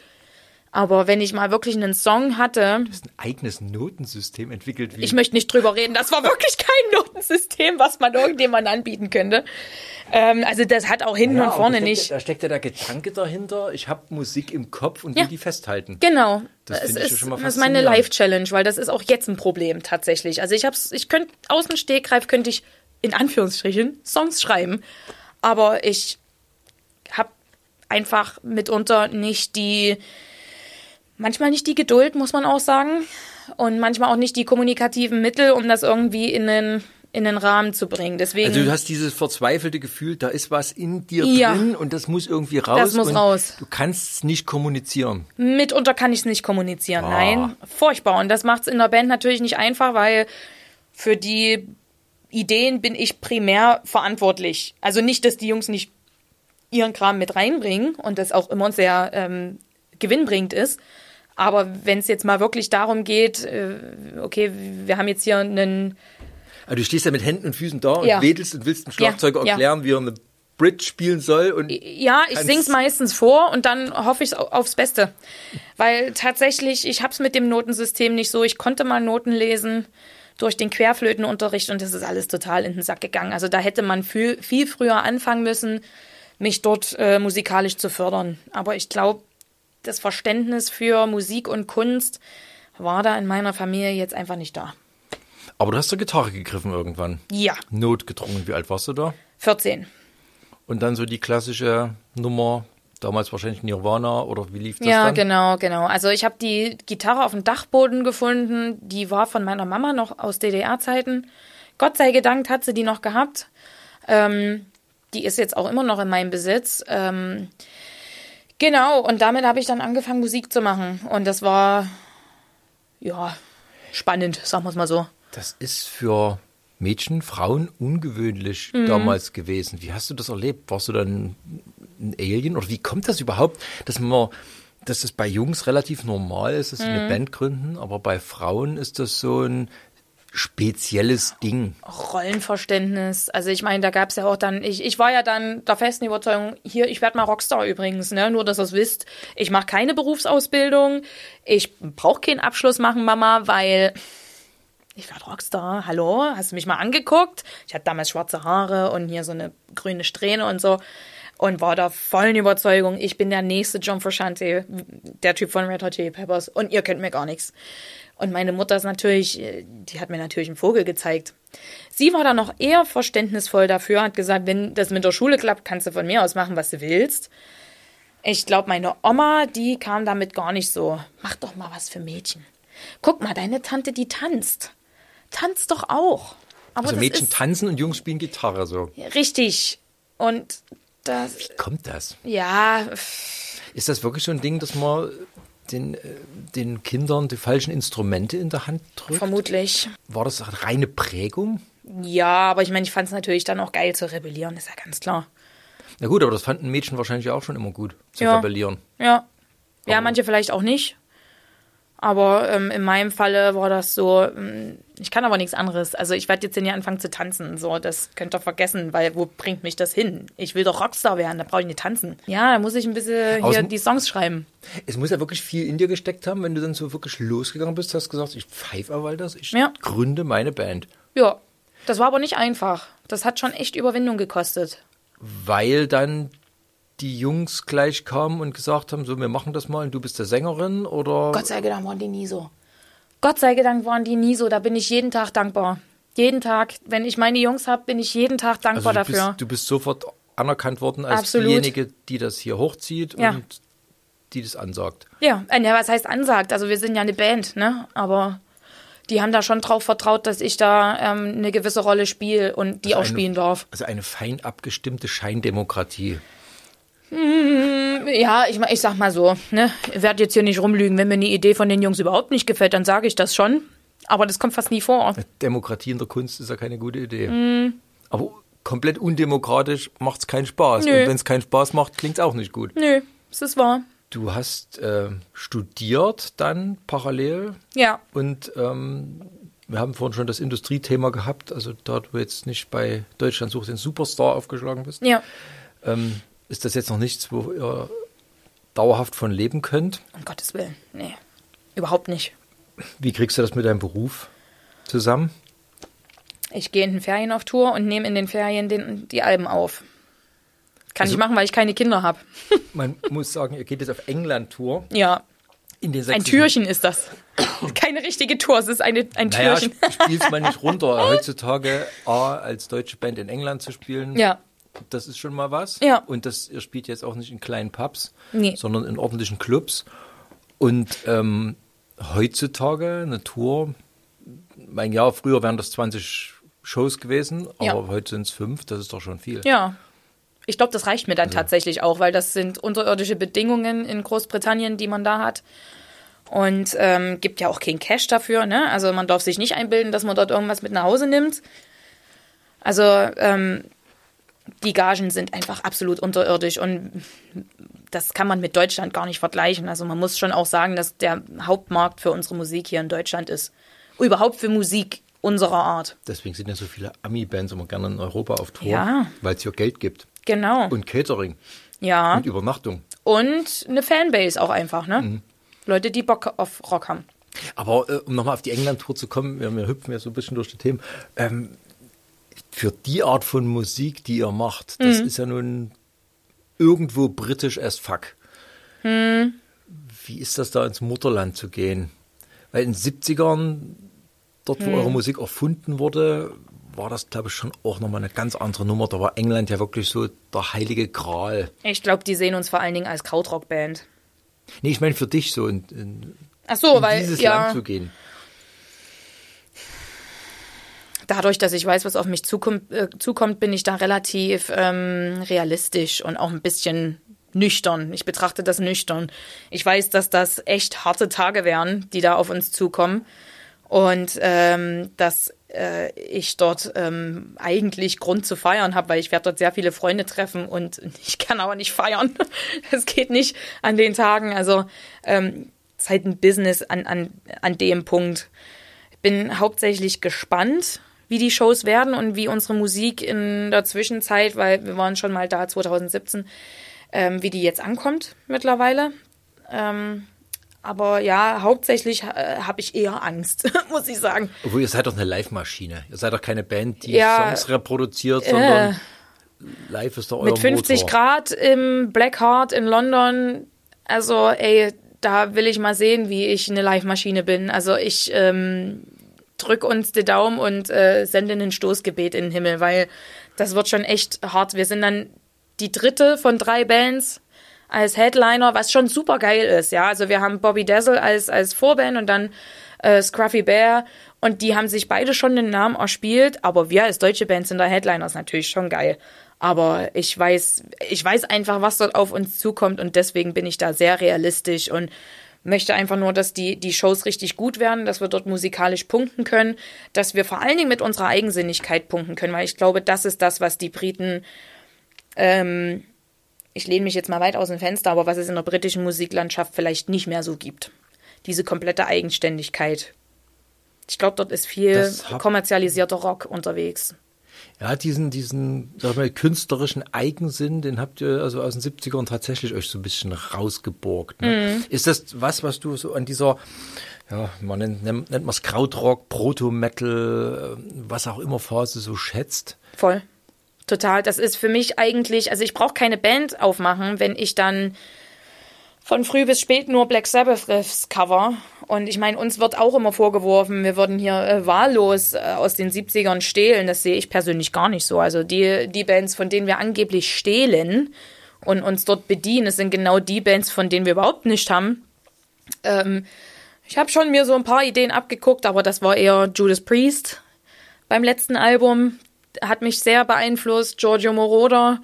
Aber wenn ich mal wirklich einen Song hatte. Du hast ein eigenes Notensystem entwickelt. Wie ich möchte nicht drüber reden. Das war wirklich kein Notensystem, was man irgendjemand anbieten könnte. Ähm, also das hat auch hinten ja, und vorne da nicht. Da steckt ja der Gedanke dahinter, ich habe Musik im Kopf und will die festhalten. Genau. Das, es ist, ja das ist meine Life-Challenge, weil das ist auch jetzt ein Problem tatsächlich. Also ich hab's, ich könnte aus dem Stegreif könnte ich in Anführungsstrichen Songs schreiben, aber ich habe einfach mitunter nicht die, manchmal nicht die Geduld, muss man auch sagen, und manchmal auch nicht die kommunikativen Mittel, um das irgendwie in einen in den Rahmen zu bringen. Deswegen, also du hast dieses verzweifelte Gefühl, da ist was in dir ja, drin und das muss irgendwie raus. Das muss raus. Du kannst es nicht kommunizieren. Mitunter kann ich es nicht kommunizieren, oh. nein. Furchtbar. Und das macht es in der Band natürlich nicht einfach, weil für die Ideen bin ich primär verantwortlich. Also nicht, dass die Jungs nicht ihren Kram mit reinbringen und das auch immer sehr ähm, gewinnbringend ist. Aber wenn es jetzt mal wirklich darum geht, äh, okay, wir haben jetzt hier einen also du stehst ja mit Händen und Füßen da und ja. wedelst und willst dem Schlagzeuger ja. erklären, wie er eine Bridge spielen soll. Und ja, ich sing's meistens vor und dann hoffe ich aufs Beste. Weil tatsächlich, ich hab's mit dem Notensystem nicht so. Ich konnte mal Noten lesen durch den Querflötenunterricht und das ist alles total in den Sack gegangen. Also da hätte man viel, viel früher anfangen müssen, mich dort äh, musikalisch zu fördern. Aber ich glaube, das Verständnis für Musik und Kunst war da in meiner Familie jetzt einfach nicht da. Aber du hast zur Gitarre gegriffen irgendwann. Ja. Notgedrungen. Wie alt warst du da? 14. Und dann so die klassische Nummer, damals wahrscheinlich Nirvana oder wie lief das ja, dann? Ja, genau, genau. Also ich habe die Gitarre auf dem Dachboden gefunden. Die war von meiner Mama noch aus DDR-Zeiten. Gott sei Dank hat sie die noch gehabt. Ähm, die ist jetzt auch immer noch in meinem Besitz. Ähm, genau, und damit habe ich dann angefangen, Musik zu machen. Und das war, ja, spannend, sagen wir es mal so. Das ist für Mädchen, Frauen ungewöhnlich mhm. damals gewesen. Wie hast du das erlebt? Warst du dann ein Alien oder wie kommt das überhaupt, dass man dass es bei Jungs relativ normal ist, dass sie eine mhm. Band gründen, aber bei Frauen ist das so ein spezielles Ding. Rollenverständnis. Also ich meine, da gab es ja auch dann, ich, ich war ja dann der festen Überzeugung, hier, ich werde mal Rockstar übrigens, ne? Nur, dass ihr es wisst. Ich mache keine Berufsausbildung, ich brauche keinen Abschluss machen, Mama, weil ich war Rockstar, hallo, hast du mich mal angeguckt? Ich hatte damals schwarze Haare und hier so eine grüne Strähne und so und war der vollen Überzeugung, ich bin der nächste John Frusciante, der Typ von Red Hot Chili Peppers und ihr könnt mir gar nichts. Und meine Mutter ist natürlich, die hat mir natürlich einen Vogel gezeigt. Sie war da noch eher verständnisvoll dafür, hat gesagt, wenn das mit der Schule klappt, kannst du von mir aus machen, was du willst. Ich glaube, meine Oma, die kam damit gar nicht so. Mach doch mal was für Mädchen. Guck mal, deine Tante, die tanzt tanzt doch auch. Aber also Mädchen tanzen und Jungs spielen Gitarre so. Richtig. Und das. Wie kommt das? Ja. Ist das wirklich so ein Ding, dass man den, äh, den Kindern die falschen Instrumente in der Hand drückt? Vermutlich. War das reine Prägung? Ja, aber ich meine, ich fand es natürlich dann auch geil zu rebellieren, ist ja ganz klar. Na gut, aber das fanden Mädchen wahrscheinlich auch schon immer gut, zu ja. rebellieren. Ja. Ja, aber manche vielleicht auch nicht. Aber ähm, in meinem Falle war das so, ähm, ich kann aber nichts anderes. Also ich werde jetzt Jahr anfangen zu tanzen. So, das könnt ihr vergessen, weil wo bringt mich das hin? Ich will doch Rockstar werden, da brauche ich nicht tanzen. Ja, da muss ich ein bisschen hier die Songs schreiben. Es muss ja wirklich viel in dir gesteckt haben, wenn du dann so wirklich losgegangen bist, hast gesagt, ich pfeife aber das, ich ja. gründe meine Band. Ja, das war aber nicht einfach. Das hat schon echt Überwindung gekostet. Weil dann die Jungs gleich kamen und gesagt haben, so, wir machen das mal und du bist der Sängerin oder? Gott sei Dank waren die nie so. Gott sei Dank waren die nie so. Da bin ich jeden Tag dankbar. Jeden Tag. Wenn ich meine Jungs habe, bin ich jeden Tag dankbar also du dafür. Bist, du bist sofort anerkannt worden als Absolut. diejenige, die das hier hochzieht. Ja. Und die das ansagt. Ja, äh, ja, was heißt ansagt? Also wir sind ja eine Band, ne? Aber die haben da schon drauf vertraut, dass ich da ähm, eine gewisse Rolle spiele und die Also auch eine- spielen darf. Also eine fein abgestimmte Scheindemokratie. Ja, ich, ich sag mal so, ne? Ich werde jetzt hier nicht rumlügen. Wenn mir eine Idee von den Jungs überhaupt nicht gefällt, dann sage ich das schon. Aber das kommt fast nie vor. Demokratie in der Kunst ist ja keine gute Idee. Mhm. Aber komplett undemokratisch macht es keinen Spaß. Nö. Und wenn es keinen Spaß macht, klingt es auch nicht gut. Nö, es ist wahr. Du hast äh, studiert dann parallel Ja, und ähm, wir haben vorhin schon das Industriethema gehabt, also da du jetzt nicht bei Deutschland sucht den Superstar aufgeschlagen bist. ja. Ähm, ist das jetzt noch nichts, wo ihr dauerhaft von leben könnt? Um Gottes Willen. Nee, überhaupt nicht. Wie kriegst du das mit deinem Beruf zusammen? Ich gehe in den Ferien auf Tour und nehme in den Ferien den, die Alben auf. Kann Also- ich machen, weil ich keine Kinder habe. Man muss sagen, ihr geht jetzt auf England-Tour Ja, in den ein Türchen ist das. Keine richtige Tour, es ist eine, ein Naja, Türchen. sp- spiel's mal nicht runter. Heutzutage A, als deutsche Band in England zu spielen, Ja, das ist schon mal was. Ja. Und das, ihr spielt jetzt auch nicht in kleinen Pubs, Nee. sondern in ordentlichen Clubs. Und ähm, heutzutage eine Tour, mein Jahr früher wären das 20 Shows gewesen, aber Ja. heute sind es fünf, das ist doch schon viel. ja. Ich glaube, das reicht mir dann tatsächlich auch, weil das sind unterirdische Bedingungen in Großbritannien, die man da hat. Und ähm, gibt ja auch kein Cash dafür, ne? Also man darf sich nicht einbilden, dass man dort irgendwas mit nach Hause nimmt. Also ähm, die Gagen sind einfach absolut unterirdisch und das kann man mit Deutschland gar nicht vergleichen. Also man muss schon auch sagen, dass der Hauptmarkt für unsere Musik hier in Deutschland ist. Überhaupt für Musik unserer Art. Deswegen sind ja so viele Ami-Bands immer gerne in Europa auf Tour, Ja. weil es hier Geld gibt. Genau. Und Catering ja. und Übernachtung. Und eine Fanbase auch einfach, ne? Mhm. Leute, die Bock auf Rock haben. Aber äh, um nochmal auf die England-Tour zu kommen, wir, wir hüpfen ja so ein bisschen durch die Themen. Ähm, für die Art von Musik, die ihr macht, das ist ja nun irgendwo britisch as fuck. Wie ist das da ins Mutterland zu gehen? Weil in den 70ern, dort wo eure Musik erfunden wurde, war das, glaube ich, schon auch nochmal eine ganz andere Nummer. Da war England ja wirklich so der heilige Gral. Ich glaube, die sehen uns vor allen Dingen als Krautrock-Band. Nee, ich meine für dich so in, in, Ach so, in weil dieses ja, Land zu gehen. Dadurch, dass ich weiß, was auf mich zukommt, äh, zukommt bin ich da relativ ähm, realistisch und auch ein bisschen nüchtern. Ich betrachte das nüchtern. Ich weiß, dass das echt harte Tage wären, die da auf uns zukommen. Und ähm, dass äh, ich dort ähm, eigentlich Grund zu feiern habe, weil ich werde dort sehr viele Freunde treffen und ich kann aber nicht feiern. Es geht nicht an den Tagen. Also ähm, es ist halt ein Business an, an, an dem Punkt. Bin hauptsächlich gespannt, wie die Shows werden und wie unsere Musik in der Zwischenzeit, weil wir waren schon mal da 2017, ähm, wie die jetzt ankommt mittlerweile. Ähm, aber ja, hauptsächlich äh, habe ich eher Angst, muss ich sagen. Obwohl, ihr seid doch eine Live-Maschine. Ihr seid doch keine Band, die Ja. Songs reproduziert, sondern live ist doch euer Mit 50 Motor. Grad im Black Heart in London, also ey, da will ich mal sehen, wie ich eine Live-Maschine bin. Also ich ähm, drück uns die Daumen und äh, sende ein Stoßgebet in den Himmel, weil das wird schon echt hart. Wir sind dann die dritte von drei Bands als Headliner, was schon super geil ist, ja. Also wir haben Bobby Dazzle als, als Vorband und dann äh, Scruffy Bear und die haben sich beide schon den Namen erspielt, aber wir als deutsche Band sind da Headliner, ist natürlich schon geil. Aber ich weiß, ich weiß einfach, was dort auf uns zukommt und deswegen bin ich da sehr realistisch und möchte einfach nur, dass die, die Shows richtig gut werden, dass wir dort musikalisch punkten können, dass wir vor allen Dingen mit unserer Eigensinnigkeit punkten können, weil ich glaube, das ist das, was die Briten ähm, ich lehne mich jetzt mal weit aus dem Fenster, aber was es in der britischen Musiklandschaft vielleicht nicht mehr so gibt. Diese komplette Eigenständigkeit. Ich glaube, dort ist viel kommerzialisierter Rock unterwegs. Ja, diesen, diesen sag mal, künstlerischen Eigensinn, den habt ihr also aus den 70ern tatsächlich euch so ein bisschen rausgeborgt. Ne? Ist das was, was du so an dieser, ja, man nennt, nennt man es Krautrock, Proto-Metal, äh, was auch immer Phase so schätzt? Voll. Total. Das ist für mich eigentlich, also ich brauche keine Band aufmachen, wenn ich dann von früh bis spät nur Black Sabbath Riffs cover. Und ich meine, uns wird auch immer vorgeworfen, wir würden hier äh, wahllos äh, aus den 70ern stehlen. Das sehe ich persönlich gar nicht so. Also die, die Bands, von denen wir angeblich stehlen und uns dort bedienen. Es sind genau die Bands, von denen wir überhaupt nicht haben. Ähm, ich habe schon mir so ein paar Ideen abgeguckt, aber das war eher Judas Priest beim letzten Album. Hat mich sehr beeinflusst. Giorgio Moroder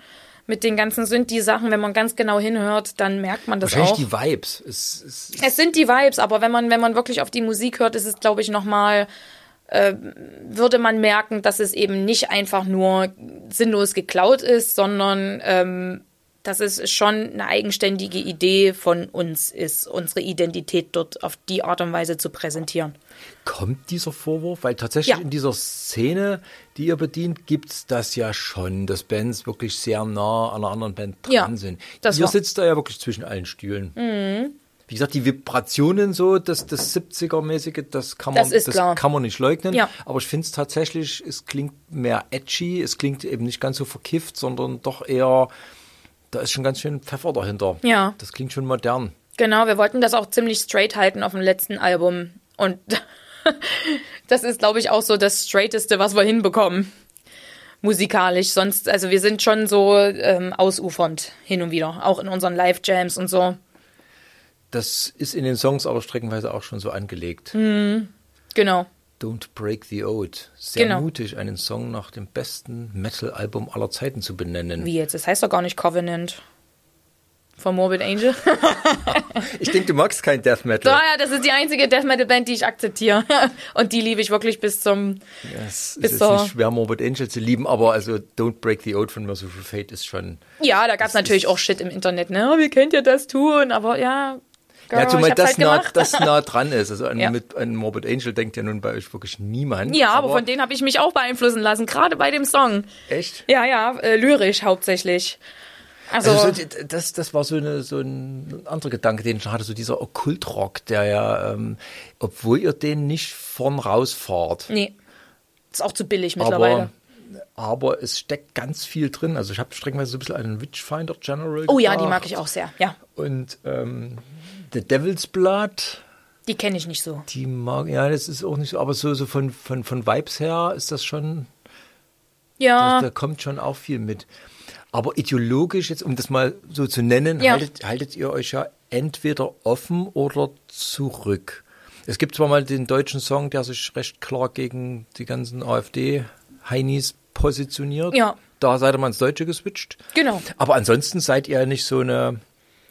mit den ganzen Synthi-Sachen, wenn man ganz genau hinhört, dann merkt man das Wahrscheinlich auch. die Vibes. Es, es, Es sind die Vibes, aber wenn man, wenn man wirklich auf die Musik hört, ist es, glaube ich, nochmal, äh, würde man merken, dass es eben nicht einfach nur sinnlos geklaut ist, sondern ähm, dass es schon eine eigenständige Idee von uns ist, unsere Identität dort auf die Art und Weise zu präsentieren. Kommt dieser Vorwurf? Weil tatsächlich Ja. in dieser Szene, die ihr bedient, gibt's das ja schon, dass Bands wirklich sehr nah an einer anderen Band dran Ja, sind. das ihr war- Mhm. sitzt da ja wirklich zwischen allen Stühlen. Wie gesagt, die Vibrationen so, das, das 70er-mäßige, das kann man, Das klar. kann man nicht leugnen. Ja. Aber ich finde es tatsächlich, es klingt mehr edgy, es klingt eben nicht ganz so verkifft, sondern doch eher, da ist schon ganz schön Pfeffer dahinter. Ja. Das klingt schon modern. Genau, wir wollten das auch ziemlich straight halten auf dem letzten Album. Und das ist, glaube ich, auch so das Straighteste, was wir hinbekommen. Musikalisch. Sonst, also wir sind schon so ähm, ausufernd hin und wieder. Auch in unseren Live-Jams und so. Das ist in den Songs aber streckenweise auch schon so angelegt. Genau. Don't Break the Ode. Sehr Genau. mutig, einen Song nach dem besten Metal-Album aller Zeiten zu benennen. Wie jetzt? Das heißt doch gar nicht Covenant. Von Morbid Angel. Ich denke, du magst kein Death Metal. Daher, das ist die einzige Death Metal Band, die ich akzeptiere. Und die liebe ich wirklich bis zum. Ja, es Bis ist jetzt nicht schwer, Morbid Angel zu lieben, aber also Don't Break the Ode von Merciful Fate ist schon. Ja, da gab es natürlich auch Shit im Internet, ne? Oh, Wie könnt ihr das tun? Aber ja. Girl, ja, zumal das, halt nah, das nah dran ist. Also an, Ja. mit, an Morbid Angel denkt ja nun bei euch wirklich niemand. Ja, aber, von denen habe ich mich auch beeinflussen lassen, gerade bei dem Song. Echt? Ja, ja, äh, lyrisch hauptsächlich. Also, Also, so, das, das war so, eine, so ein anderer Gedanke, den ich hatte, so dieser Okkultrock, der ja, ähm, obwohl ihr den nicht vorn rausfahrt, nee, ist auch zu billig mittlerweile. aber, aber es steckt ganz viel drin. Also ich habe streckenweise so ein bisschen einen Witchfinder General oh ja, die mag ich auch sehr. Ja, Und ähm, The Devil's Blood, die kenne ich nicht so. die mag, ja, das ist auch nicht so, aber so, so von, von, von Vibes her ist das schon, Ja, da kommt schon auch viel mit. Aber ideologisch, jetzt um das mal so zu nennen, Ja. haltet, haltet ihr euch ja entweder offen oder zurück. Es gibt zwar mal den deutschen Song, der sich recht klar gegen die ganzen AfD-Heinis positioniert. Ja. Da seid ihr mal ins Deutsche geswitcht. Genau. Aber ansonsten seid ihr nicht so eine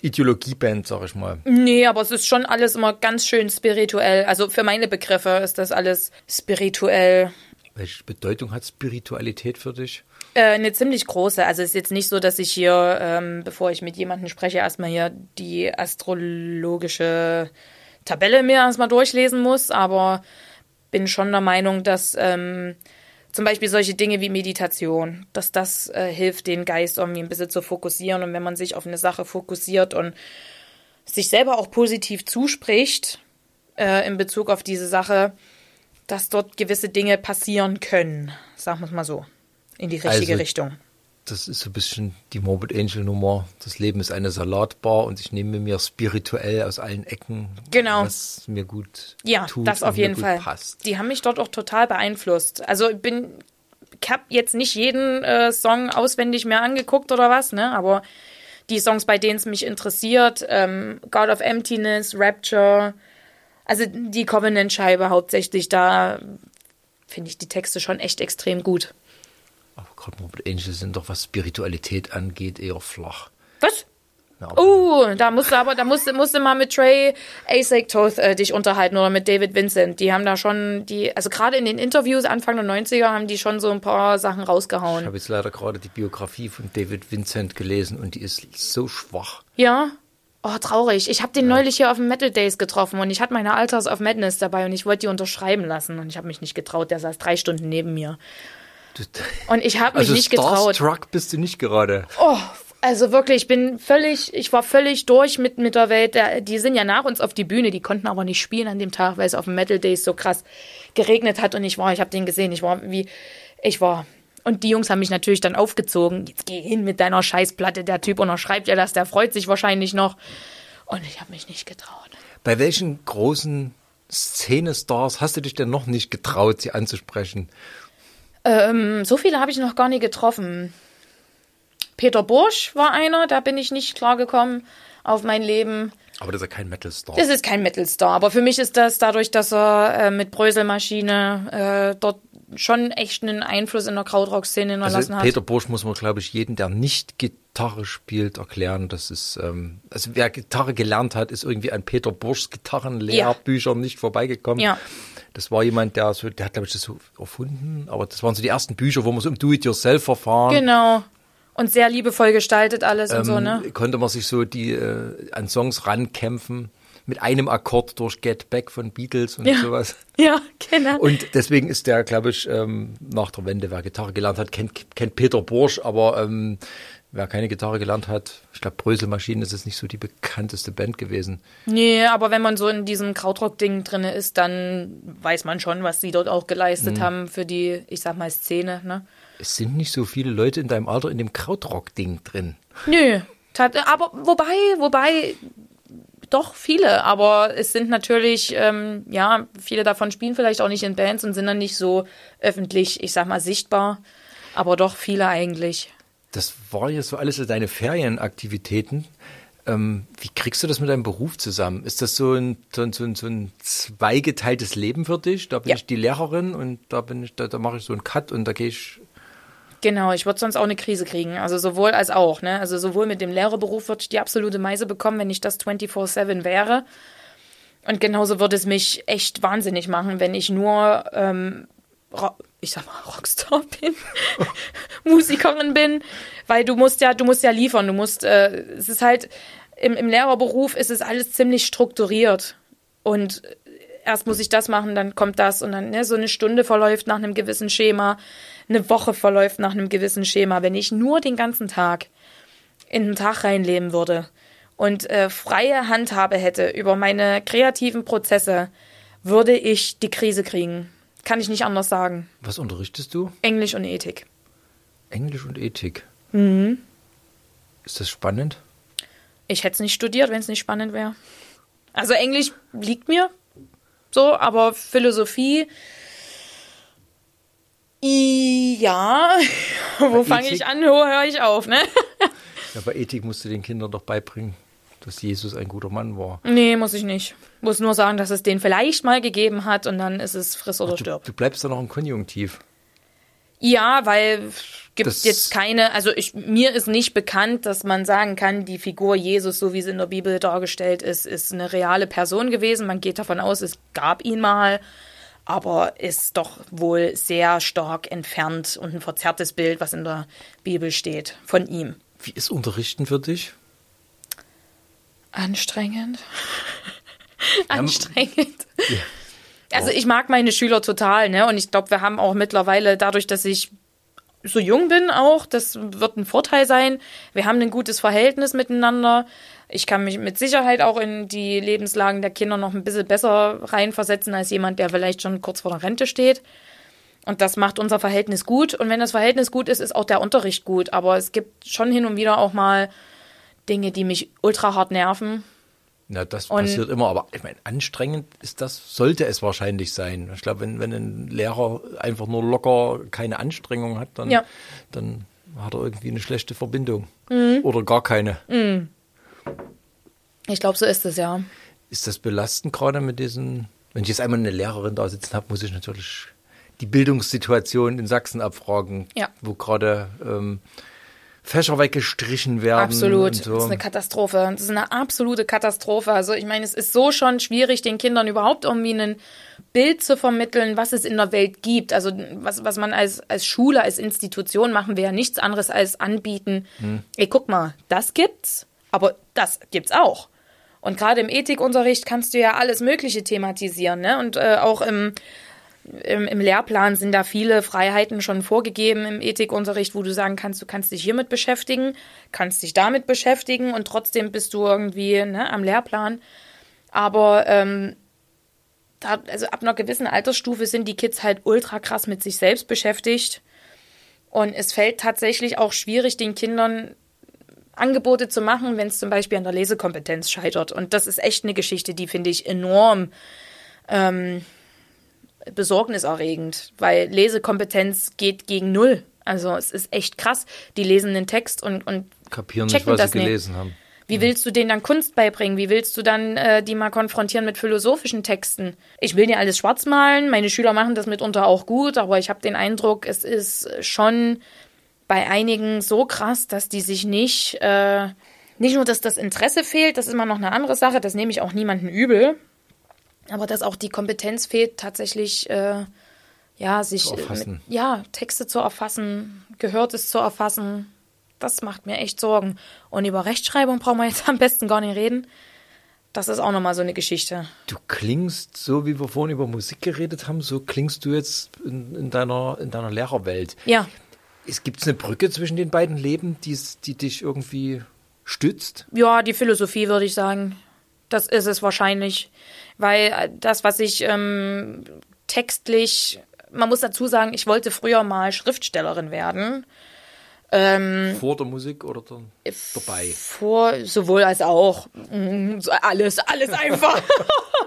Ideologieband, sag ich mal. nee, aber es ist schon alles immer ganz schön spirituell. Also für meine Begriffe ist das alles spirituell. Welche Bedeutung hat Spiritualität für dich? Äh, eine ziemlich große. Also es ist jetzt nicht so, dass ich hier, ähm, bevor ich mit jemandem spreche, erstmal hier die astrologische Tabelle mir erstmal durchlesen muss, aber bin schon der Meinung, dass ähm, zum Beispiel solche Dinge wie Meditation, dass das äh, hilft, den Geist irgendwie ein bisschen zu fokussieren. Und wenn man sich auf eine Sache fokussiert und sich selber auch positiv zuspricht äh, in Bezug auf diese Sache, dass dort gewisse Dinge passieren können. Sagen wir es mal so. In die richtige Also- Richtung. Das ist so ein bisschen die Morbid Angel Nummer. Das Leben ist eine Salatbar und ich nehme mir spirituell aus allen Ecken, Genau. was mir gut Ja, tut das und auf jeden Fall. passt. Die haben mich dort auch total beeinflusst. Also ich bin, ich habe jetzt nicht jeden äh, Song auswendig mehr angeguckt oder was, ne? Aber die Songs, bei denen es mich interessiert, ähm, God of Emptiness, Rapture, also die Covenant-Scheibe hauptsächlich, da finde ich die Texte schon echt extrem gut. Aber gerade Morbid Angel sind doch, was Spiritualität angeht, eher flach. Was? Ja, Uh, da musst du aber, da musst, du- mal mit Trey Asek Toth äh, dich unterhalten oder mit David Vincent. Die haben da schon die, also gerade in den Interviews Anfang der 90er haben die schon so ein paar Sachen Ich rausgehauen. habe jetzt leider gerade die Biografie von David Vincent gelesen und die ist so schwach. Ja? Oh, traurig. Ich habe den neulich hier auf dem Metal Days getroffen und ich hatte meine Alters of Madness dabei und ich wollte die unterschreiben lassen und ich habe mich nicht getraut. Der saß drei Stunden neben mir. Und ich habe mich also nicht getraut. Starstruck bist du nicht gerade. Oh, also wirklich, ich bin völlig, ich war völlig durch mit, mit der Welt. Die sind ja nach uns auf die Bühne, die konnten aber nicht spielen an dem Tag, weil es auf dem Metal Days so krass geregnet hat und ich war, ich habe den gesehen, ich war wie, ich war. Und die Jungs haben mich natürlich dann aufgezogen. Jetzt geh hin mit deiner Scheißplatte, der Typ unterschreibt ja das, der freut sich wahrscheinlich noch. Und ich habe mich nicht getraut. Bei welchen großen Szenestars hast du dich denn noch nicht getraut, sie anzusprechen? Ähm, so viele habe ich noch gar nie getroffen. Peter Bursch war einer, da bin ich nicht klargekommen auf mein Leben. Aber das ist ja kein Metal-Star. Das ist kein Metal-Star, aber für mich ist das dadurch, dass er äh, mit Bröselmaschine äh, dort schon echt einen Einfluss in der Krautrock-Szene hinterlassen also Peter Bursch muss man, glaube ich, jeden, der nicht Gitarre spielt, erklären. Das ist, ähm, also wer Gitarre gelernt hat, ist irgendwie an Peter Burschs Gitarrenlehrbüchern ja. nicht vorbeigekommen. Ja. Das war jemand, der so, der hat, glaube ich, das so erfunden, aber das waren so die ersten Bücher, wo man so im Do-it-yourself-Verfahren. Genau. Und sehr liebevoll gestaltet alles ähm, und so, ne? Konnte man sich so die äh, an Songs rankämpfen mit einem Akkord durch Get Back von Beatles und ja. sowas. Ja, genau. Und deswegen ist der, glaube ich, ähm, nach der Wende, wer Gitarre gelernt hat, kennt, kennt Peter Borsch, aber ähm, wer keine Gitarre gelernt hat, ich glaube, Bröselmaschinen ist es nicht so die bekannteste Band gewesen. Nee, aber wenn man so in diesem Krautrock-Ding drin ist, dann weiß man schon, was sie dort auch geleistet mhm. haben für die, ich sag mal, Szene, ne? Es sind nicht so viele Leute in deinem Alter in dem Krautrock-Ding drin. Nö, aber wobei, wobei, doch viele, aber es sind natürlich, ähm, ja, viele davon spielen vielleicht auch nicht in Bands und sind dann nicht so öffentlich, ich sag mal, sichtbar, aber doch viele eigentlich. Das war ja so alles so deine Ferienaktivitäten. Ähm, wie kriegst du das mit deinem Beruf zusammen? Ist das so ein, so ein, so ein, so ein zweigeteiltes Leben für dich? Da bin ja. ich die Lehrerin und da bin ich, da, da mache ich so einen Cut und da gehe ich Genau, ich würde sonst auch eine Krise kriegen. Also sowohl als auch. Ne? Also sowohl mit dem Lehrerberuf würde ich die absolute Meise bekommen, wenn ich das 24-7 wäre. Und genauso würde es mich echt wahnsinnig machen, wenn ich nur, ähm, ich sag mal, Rockstar bin, Musikerin bin, weil du musst ja, du musst ja liefern. Du musst, äh, es ist halt, im, im Lehrerberuf ist es alles ziemlich strukturiert. Und erst muss ich das machen, dann kommt das und dann ne, so eine Stunde verläuft nach einem gewissen Schema, eine Woche verläuft nach einem gewissen Schema. Wenn ich nur den ganzen Tag in den Tag reinleben würde und äh, freie Handhabe hätte über meine kreativen Prozesse, würde ich die Krise kriegen. Kann ich nicht anders sagen. Was unterrichtest du? Englisch und Ethik. Englisch und Ethik. Mhm. Ist das spannend? Ich hätte es nicht studiert, wenn es nicht spannend wäre. Also Englisch liegt mir, so, aber Philosophie, ja, wo fange ich an, wo höre ich auf, ne? ja, bei Ethik musst du den Kindern doch beibringen, dass Jesus ein guter Mann war. Nee, muss ich nicht. Muss nur sagen, dass es den vielleicht mal gegeben hat und dann ist es friss oder Ach, stirb. Du bleibst da noch im Konjunktiv. Ja, weil gibt das jetzt keine, also ich, mir ist nicht bekannt, dass man sagen kann, die Figur Jesus, so wie sie in der Bibel dargestellt ist, ist eine reale Person gewesen. Man geht davon aus, es gab ihn mal, aber ist doch wohl sehr stark entfernt und ein verzerrtes Bild, was in der Bibel steht, von ihm. Wie ist Unterrichten für dich? Anstrengend. Anstrengend. Ja. Also ich mag meine Schüler total, ne? Und ich glaube, wir haben auch mittlerweile, dadurch, dass ich so jung bin auch, das wird ein Vorteil sein. Wir haben ein gutes Verhältnis miteinander. Ich kann mich mit Sicherheit auch in die Lebenslagen der Kinder noch ein bisschen besser reinversetzen als jemand, der vielleicht schon kurz vor der Rente steht. Und das macht unser Verhältnis gut. Und wenn das Verhältnis gut ist, ist auch der Unterricht gut. Aber es gibt schon hin und wieder auch mal Dinge, die mich ultra hart nerven. Na, das und passiert immer, aber ich meine, anstrengend ist das, sollte es wahrscheinlich sein. Ich glaube, wenn, wenn ein Lehrer einfach nur locker keine Anstrengung hat, dann, ja. dann hat er irgendwie eine schlechte Verbindung. Mhm. Oder gar keine. Mhm. Ich glaube, so ist es, ja. Ist das belastend gerade mit diesen, wenn ich jetzt einmal eine Lehrerin da sitzen habe, muss ich natürlich die Bildungssituation in Sachsen abfragen, ja. wo gerade ähm, Fächer weggestrichen werden. Absolut. So. Das ist eine Katastrophe. Das ist eine absolute Katastrophe. Also ich meine, es ist so schon schwierig, den Kindern überhaupt irgendwie ein Bild zu vermitteln, was es in der Welt gibt. Also was, was man als, als Schule, als Institution machen wir ja nichts anderes als anbieten. Hm. Ey, guck mal, das gibt's, aber das gibt's auch. Und gerade im Ethikunterricht kannst du ja alles Mögliche thematisieren, ne? Und äh, auch im im, im Lehrplan sind da viele Freiheiten schon vorgegeben im Ethikunterricht, wo du sagen kannst, du kannst dich hiermit beschäftigen, kannst dich damit beschäftigen und trotzdem bist du irgendwie ne, am Lehrplan. Aber ähm, da, also ab einer gewissen Altersstufe sind die Kids halt ultra krass mit sich selbst beschäftigt. Und es fällt tatsächlich auch schwierig, den Kindern Angebote zu machen, wenn es zum Beispiel an der Lesekompetenz scheitert. Und das ist echt eine Geschichte, die finde ich enorm ähm, besorgniserregend, weil Lesekompetenz geht gegen Null. Also es ist echt krass. Die lesen den Text und, und Kapieren nicht, checken was das sie nicht. gelesen haben. Wie willst du denen dann Kunst beibringen? Wie willst du dann äh, die mal konfrontieren mit philosophischen Texten? Ich will dir alles schwarz malen. Meine Schüler machen das mitunter auch gut, aber ich habe den Eindruck, es ist schon bei einigen so krass, dass die sich nicht, äh, nicht nur, dass das Interesse fehlt, das ist immer noch eine andere Sache, das nehme ich auch niemanden übel, aber dass auch die Kompetenz fehlt, tatsächlich, äh, ja, sich, Zu erfassen. Mit, ja, Texte zu erfassen, Gehörtes zu erfassen. Das macht mir echt Sorgen. Und über Rechtschreibung brauchen wir jetzt am besten gar nicht reden. Das ist auch nochmal so eine Geschichte. Du klingst so, wie wir vorhin über Musik geredet haben, so klingst du jetzt in, in deiner, in deiner Lehrerwelt. Ja, Es gibt eine Brücke zwischen den beiden Leben, die, die dich irgendwie stützt? Ja, die Philosophie würde ich sagen. Das ist es wahrscheinlich. Weil äh, das, was ich ähm, textlich, man muss dazu sagen, ich wollte früher mal Schriftstellerin werden. Ähm, Vor der Musik oder dann dabei? Vor, sowohl als auch. So Alles, alles einfach.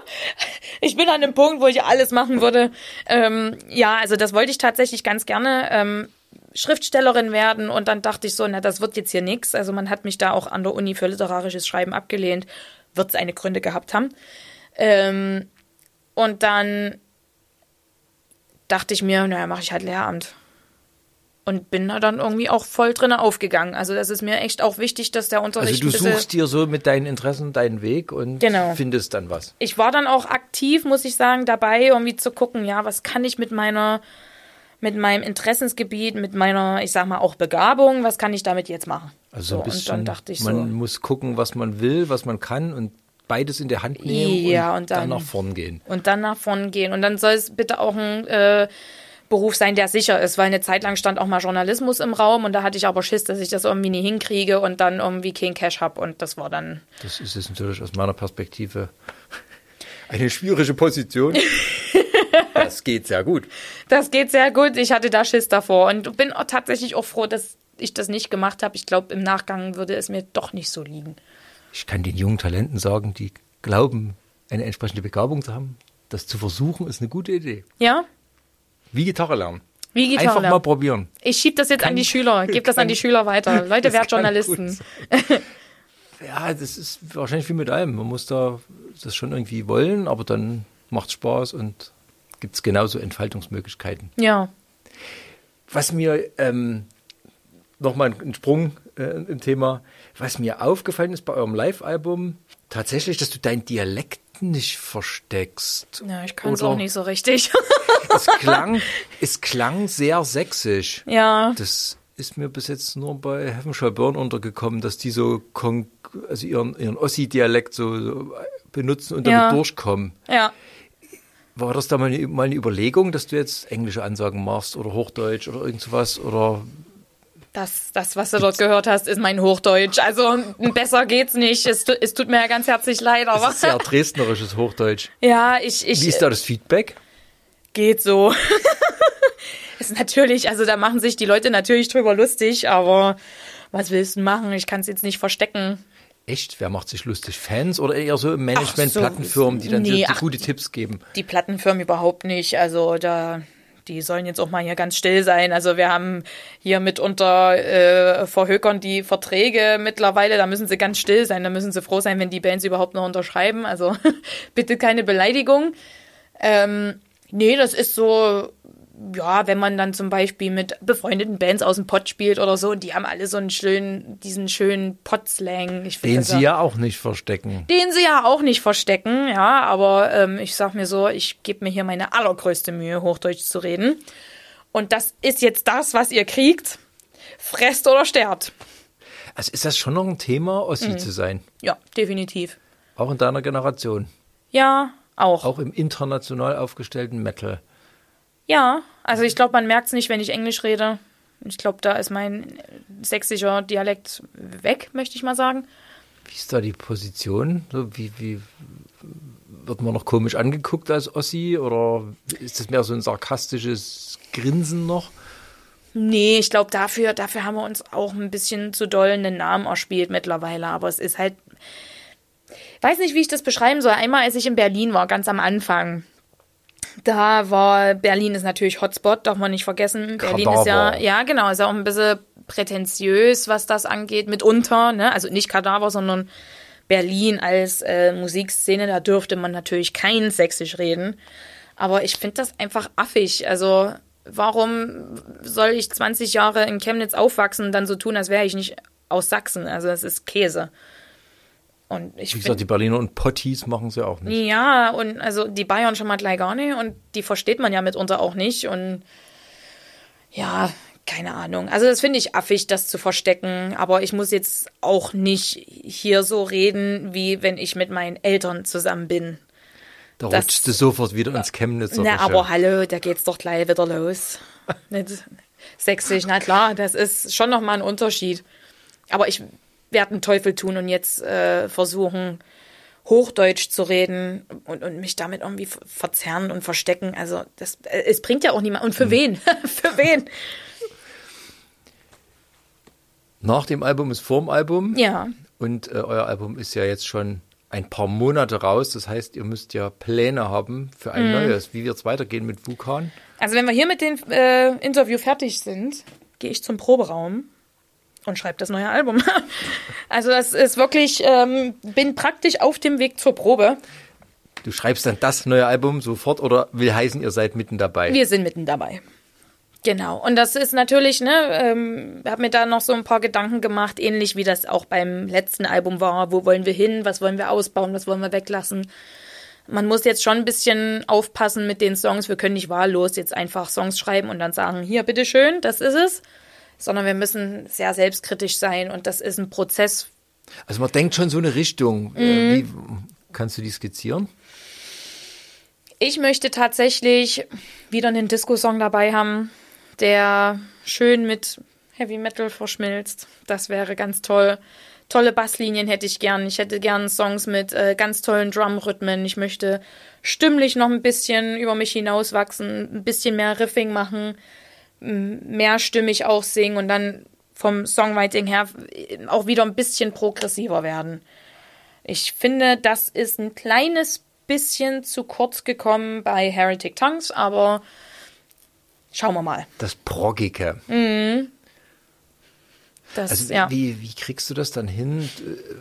ich bin an dem Punkt, wo ich alles machen würde. Ähm, ja, also das wollte ich tatsächlich ganz gerne. Ähm, Schriftstellerin werden und dann dachte ich so, na, das wird jetzt hier nichts. Also man hat mich da auch an der Uni für literarisches Schreiben abgelehnt. Wird es eine Gründe gehabt haben. Ähm, und dann dachte ich mir, naja, mache ich halt Lehramt. Und bin da dann irgendwie auch voll drin aufgegangen. Also das ist mir echt auch wichtig, dass der Unterricht Also du ein suchst dir so mit deinen Interessen deinen Weg und Genau. findest dann was. ich war dann auch aktiv, muss ich sagen, dabei, irgendwie zu gucken, ja, was kann ich mit meiner, mit meinem Interessensgebiet, mit meiner, ich sag mal, auch Begabung, was kann ich damit jetzt machen? Also ein so, bisschen, und dann dachte ich man so, muss gucken, was man will, was man kann und beides in der Hand nehmen Ja, und, und dann, dann- nach vorn gehen. und dann nach vorn gehen. Und dann soll es bitte auch ein äh, Beruf sein, der sicher ist, weil eine Zeit lang stand auch mal Journalismus im Raum und da hatte ich aber Schiss, dass ich das irgendwie nie hinkriege und dann irgendwie kein Cash hab und das war dann, Das ist jetzt natürlich aus meiner Perspektive eine schwierige Position. das geht sehr gut. das geht sehr gut. Ich hatte da Schiss davor und bin auch tatsächlich auch froh, dass ich das nicht gemacht habe. Ich glaube, im Nachgang würde es mir doch nicht so liegen. Ich kann den jungen Talenten sagen, die glauben, eine entsprechende Begabung zu haben, das zu versuchen, ist eine gute Idee. Ja? Wie Gitarre lernen. Wie Gitarre Einfach lernen. mal probieren. Ich schieb das jetzt an die Schüler, gebe das an die kann- Schüler weiter. Leute, werdet kann Journalisten. Ja, das ist wahrscheinlich wie mit allem. Man muss da das schon irgendwie wollen, aber dann macht Spaß und gibt es genauso Entfaltungsmöglichkeiten. Ja. Was mir ähm, nochmal ein Sprung äh, im Thema, was mir aufgefallen ist bei eurem Live-Album, tatsächlich, dass du deinen Dialekt nicht versteckst. Ja, ich kann es auch nicht so richtig. Es klang, es klang sehr sächsisch. ja. Das ist mir bis jetzt nur bei Heavenshire Burn untergekommen, dass die so kon also ihren, ihren Ossi-Dialekt so, so benutzen und damit Ja. durchkommen. Ja. War das da mal eine, mal eine Überlegung, dass du jetzt englische Ansagen machst oder Hochdeutsch oder irgend sowas? Oder Das, das, was du dort gehört hast, ist mein Hochdeutsch. Also besser geht's nicht. Es, es tut mir ja ganz herzlich leid, das aber ist sehr dresdnerisches Hochdeutsch. ja, ich, ich Wie ist da das Feedback? geht so. ist natürlich, also da machen sich die Leute natürlich drüber lustig, aber was willst du machen? Ich kann es jetzt nicht verstecken. Echt? Wer macht sich lustig? Fans oder eher so im Management, Ach so, Plattenfirmen, die dann nee, die ach, gute Tipps geben? Die Plattenfirmen überhaupt nicht. Also da, die sollen jetzt auch mal hier ganz still sein. Also wir haben hier mitunter äh, verhökern die Verträge mittlerweile. Da müssen sie ganz still sein. Da müssen sie froh sein, wenn die Bands überhaupt noch unterschreiben. Also bitte keine Beleidigung. Ähm, nee, das ist so, ja, wenn man dann zum Beispiel mit befreundeten Bands aus dem Pott spielt oder so, und die haben alle so einen schönen, diesen schönen Pott-Slang. Ich find Den das sie ja auch nicht verstecken. den sie ja auch nicht verstecken, ja, aber ähm, ich sag mir so, ich gebe mir hier meine allergrößte Mühe, Hochdeutsch zu reden. Und das ist jetzt das, was ihr kriegt. Fresst oder sterbt. Also ist das schon noch ein Thema, Ossi Mhm. zu sein? Ja, definitiv. Auch in deiner Generation? Ja, auch. Auch im international aufgestellten Metal? Ja, also ich glaube, man merkt es nicht, wenn ich Englisch rede. Ich glaube, da ist mein sächsischer Dialekt weg, möchte ich mal sagen. Wie ist da die Position? So, wie, wie wird man noch komisch angeguckt als Ossi oder ist das mehr so ein sarkastisches Grinsen noch? Nee, ich glaube, dafür, dafür haben wir uns auch ein bisschen zu doll einen Namen erspielt mittlerweile. Aber es ist halt. Weiß nicht, wie ich das beschreiben soll. Einmal, als ich in Berlin war, ganz am Anfang, Da war Berlin ist natürlich Hotspot, darf man nicht vergessen. Berlin ist ja, ja genau, ist ja auch ein bisschen prätentiös, was das angeht, mitunter. Ne? Also nicht Kadaver, sondern Berlin als äh, Musikszene, da dürfte man natürlich kein Sächsisch reden. Aber ich finde das einfach affig. Also warum soll ich 20 Jahre in Chemnitz aufwachsen und dann so tun, als wäre ich nicht aus Sachsen? Also das ist Käse. Und ich Wie gesagt, die Berliner und Potties machen sie auch nicht. ja, und also die Bayern schon mal gleich gar nicht und die versteht man ja mitunter auch nicht und ja, keine Ahnung. Also das finde ich affig, das zu verstecken, aber ich muss jetzt auch nicht hier so reden, wie wenn ich mit meinen Eltern zusammen bin. Da das- rutschst du sofort wieder ins Chemnitzer. Na, aber hallo, da geht's doch gleich wieder los. Nicht sächsisch, na klar, das ist schon nochmal ein Unterschied. Aber ich werde einen Teufel tun und jetzt äh, versuchen, Hochdeutsch zu reden und, und mich damit irgendwie ver- verzerren und verstecken. Also, das, äh, es bringt ja auch niemand. Und für wen? für wen? Nach dem Album ist vorm Album. Ja. Und äh, euer Album ist ja jetzt schon ein paar Monate raus. Das heißt, ihr müsst ja Pläne haben für Mhm. ein neues. Wie wird es weitergehen mit Vulkan? Also, wenn wir hier mit dem äh, Interview fertig sind, gehe ich zum Proberaum und schreibe das neue Album. also, das ist wirklich, ähm, bin praktisch auf dem Weg zur Probe. Du schreibst dann das neue Album sofort oder will heißen, ihr seid mitten dabei? Wir sind mitten dabei. Genau. Und das ist natürlich, ne, ähm, habe mir da noch so ein paar Gedanken gemacht, ähnlich wie das auch beim letzten Album war. Wo wollen wir hin? Was wollen wir ausbauen? Was wollen wir weglassen? Man muss jetzt schon ein bisschen aufpassen mit den Songs. Wir können nicht wahllos jetzt einfach Songs schreiben und dann sagen, hier, bitteschön, das ist es. Sondern wir müssen sehr selbstkritisch sein und das ist ein Prozess. Also man denkt schon so eine Richtung. Mhm. Äh, Wie kannst du die skizzieren? Ich möchte tatsächlich wieder einen Disco-Song dabei haben, der schön mit Heavy Metal verschmilzt. Das wäre ganz toll. Tolle Basslinien hätte ich gern. Ich hätte gern Songs mit äh, ganz tollen Drumrhythmen. Ich möchte stimmlich noch ein bisschen über mich hinauswachsen, ein bisschen mehr Riffing machen, mehrstimmig auch singen und dann vom Songwriting her auch wieder ein bisschen progressiver werden. Ich finde, das ist ein kleines bisschen zu kurz gekommen bei Heretic Tongues, aber schauen wir mal. Das Proggige. Das, Also ja. wie, wie kriegst du das dann hin,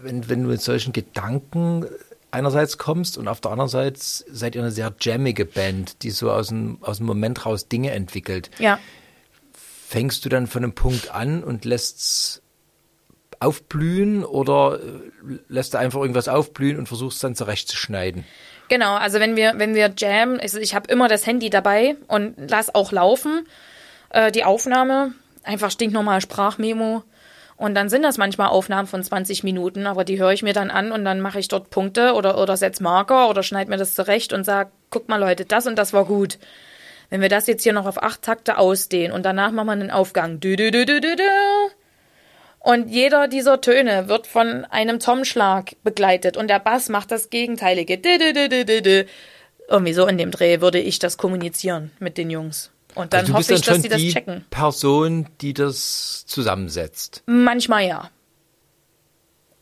wenn, wenn du mit solchen Gedanken einerseits kommst und auf der anderen Seite seid ihr eine sehr jammige Band, die so aus dem, aus dem Moment raus Dinge entwickelt. ja. Fängst du dann von einem Punkt an und lässt's aufblühen oder äh, lässt du einfach irgendwas aufblühen und versuchst dann zurechtzuschneiden? Genau, also wenn wir, wenn wir jammen, also ich habe immer das Handy dabei und lass auch laufen, äh, die Aufnahme, einfach stinknormal Sprachmemo. Und dann sind das manchmal Aufnahmen von 20 Minuten, aber die höre ich mir dann an und dann mache ich dort Punkte oder, oder setz Marker oder schneid mir das zurecht und sag, guck mal Leute, das und das war gut. Wenn wir das jetzt hier noch auf acht Takte ausdehnen und danach machen wir einen Aufgang. Dü, dü, dü. Und jeder dieser Töne wird von einem Tom-Schlag begleitet und der Bass macht das Gegenteilige. Irgendwie so in dem Dreh würde ich das kommunizieren mit den Jungs. Und dann also du hoffe ich, dann dass schon sie das die checken. Person, die das zusammensetzt. Manchmal ja.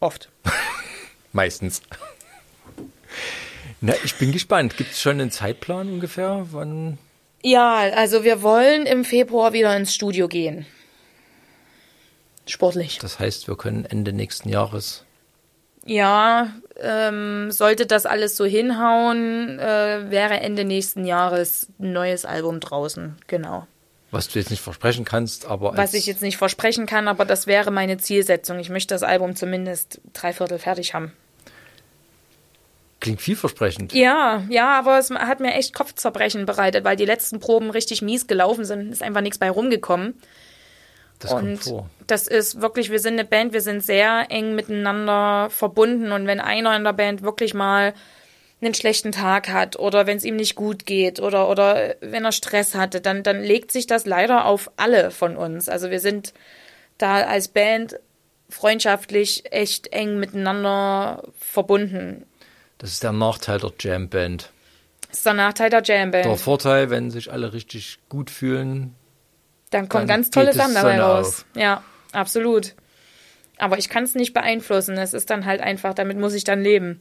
Oft. Meistens. Na, ich bin gespannt. Gibt es schon einen Zeitplan ungefähr? Wann? Ja, also wir wollen im Februar wieder ins Studio gehen. Sportlich. Das heißt, wir können Ende nächsten Jahres. Ja, ähm, sollte das alles so hinhauen, äh, wäre Ende nächsten Jahres ein neues Album draußen. Genau. Was du jetzt nicht versprechen kannst, aber. Was ich jetzt nicht versprechen kann, aber das wäre meine Zielsetzung. Ich möchte das Album zumindest dreiviertel fertig haben. Klingt vielversprechend. Ja, ja, aber es hat mir echt Kopfzerbrechen bereitet, weil die letzten Proben richtig mies gelaufen sind. Ist einfach nichts bei rumgekommen. Das kommt Und vor. das ist wirklich, wir sind eine Band, wir sind sehr eng miteinander verbunden. Und wenn einer in der Band wirklich mal einen schlechten Tag hat oder wenn es ihm nicht gut geht oder, oder wenn er Stress hatte, dann, dann legt sich das leider auf alle von uns. Also wir sind da als Band freundschaftlich echt eng miteinander verbunden. Das ist der Nachteil der Jam-Band. Das ist der Nachteil der Jam-Band. Der Vorteil, wenn sich alle richtig gut fühlen, Dann kommen Dann ganz tolle Sachen dabei raus. auf. Ja, absolut. Aber ich kann es nicht beeinflussen. Es ist dann halt einfach, damit muss ich dann leben.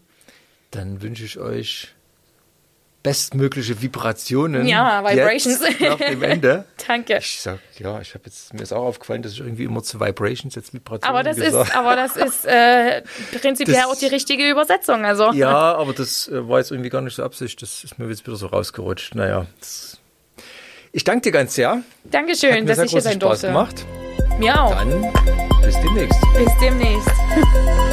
dann wünsche ich euch bestmögliche Vibrationen. Ja, Vibrations. Nach dem Ende. Danke. Ich sag, ja, ich habe jetzt, mir ist auch aufgefallen, dass ich irgendwie immer zu Vibrations jetzt Vibrationen Aber das gesagt. ist, aber das ist äh, prinzipiell Das- auch die richtige Übersetzung. Also Ja, aber das äh, war jetzt irgendwie gar nicht so Absicht. Das ist mir jetzt wieder so rausgerutscht. Naja. Das ich danke dir ganz sehr. Hat Dankeschön, mir dass sehr ich hier sein Spaß durfte. gemacht. Mir auch. Dann bis demnächst. Bis demnächst.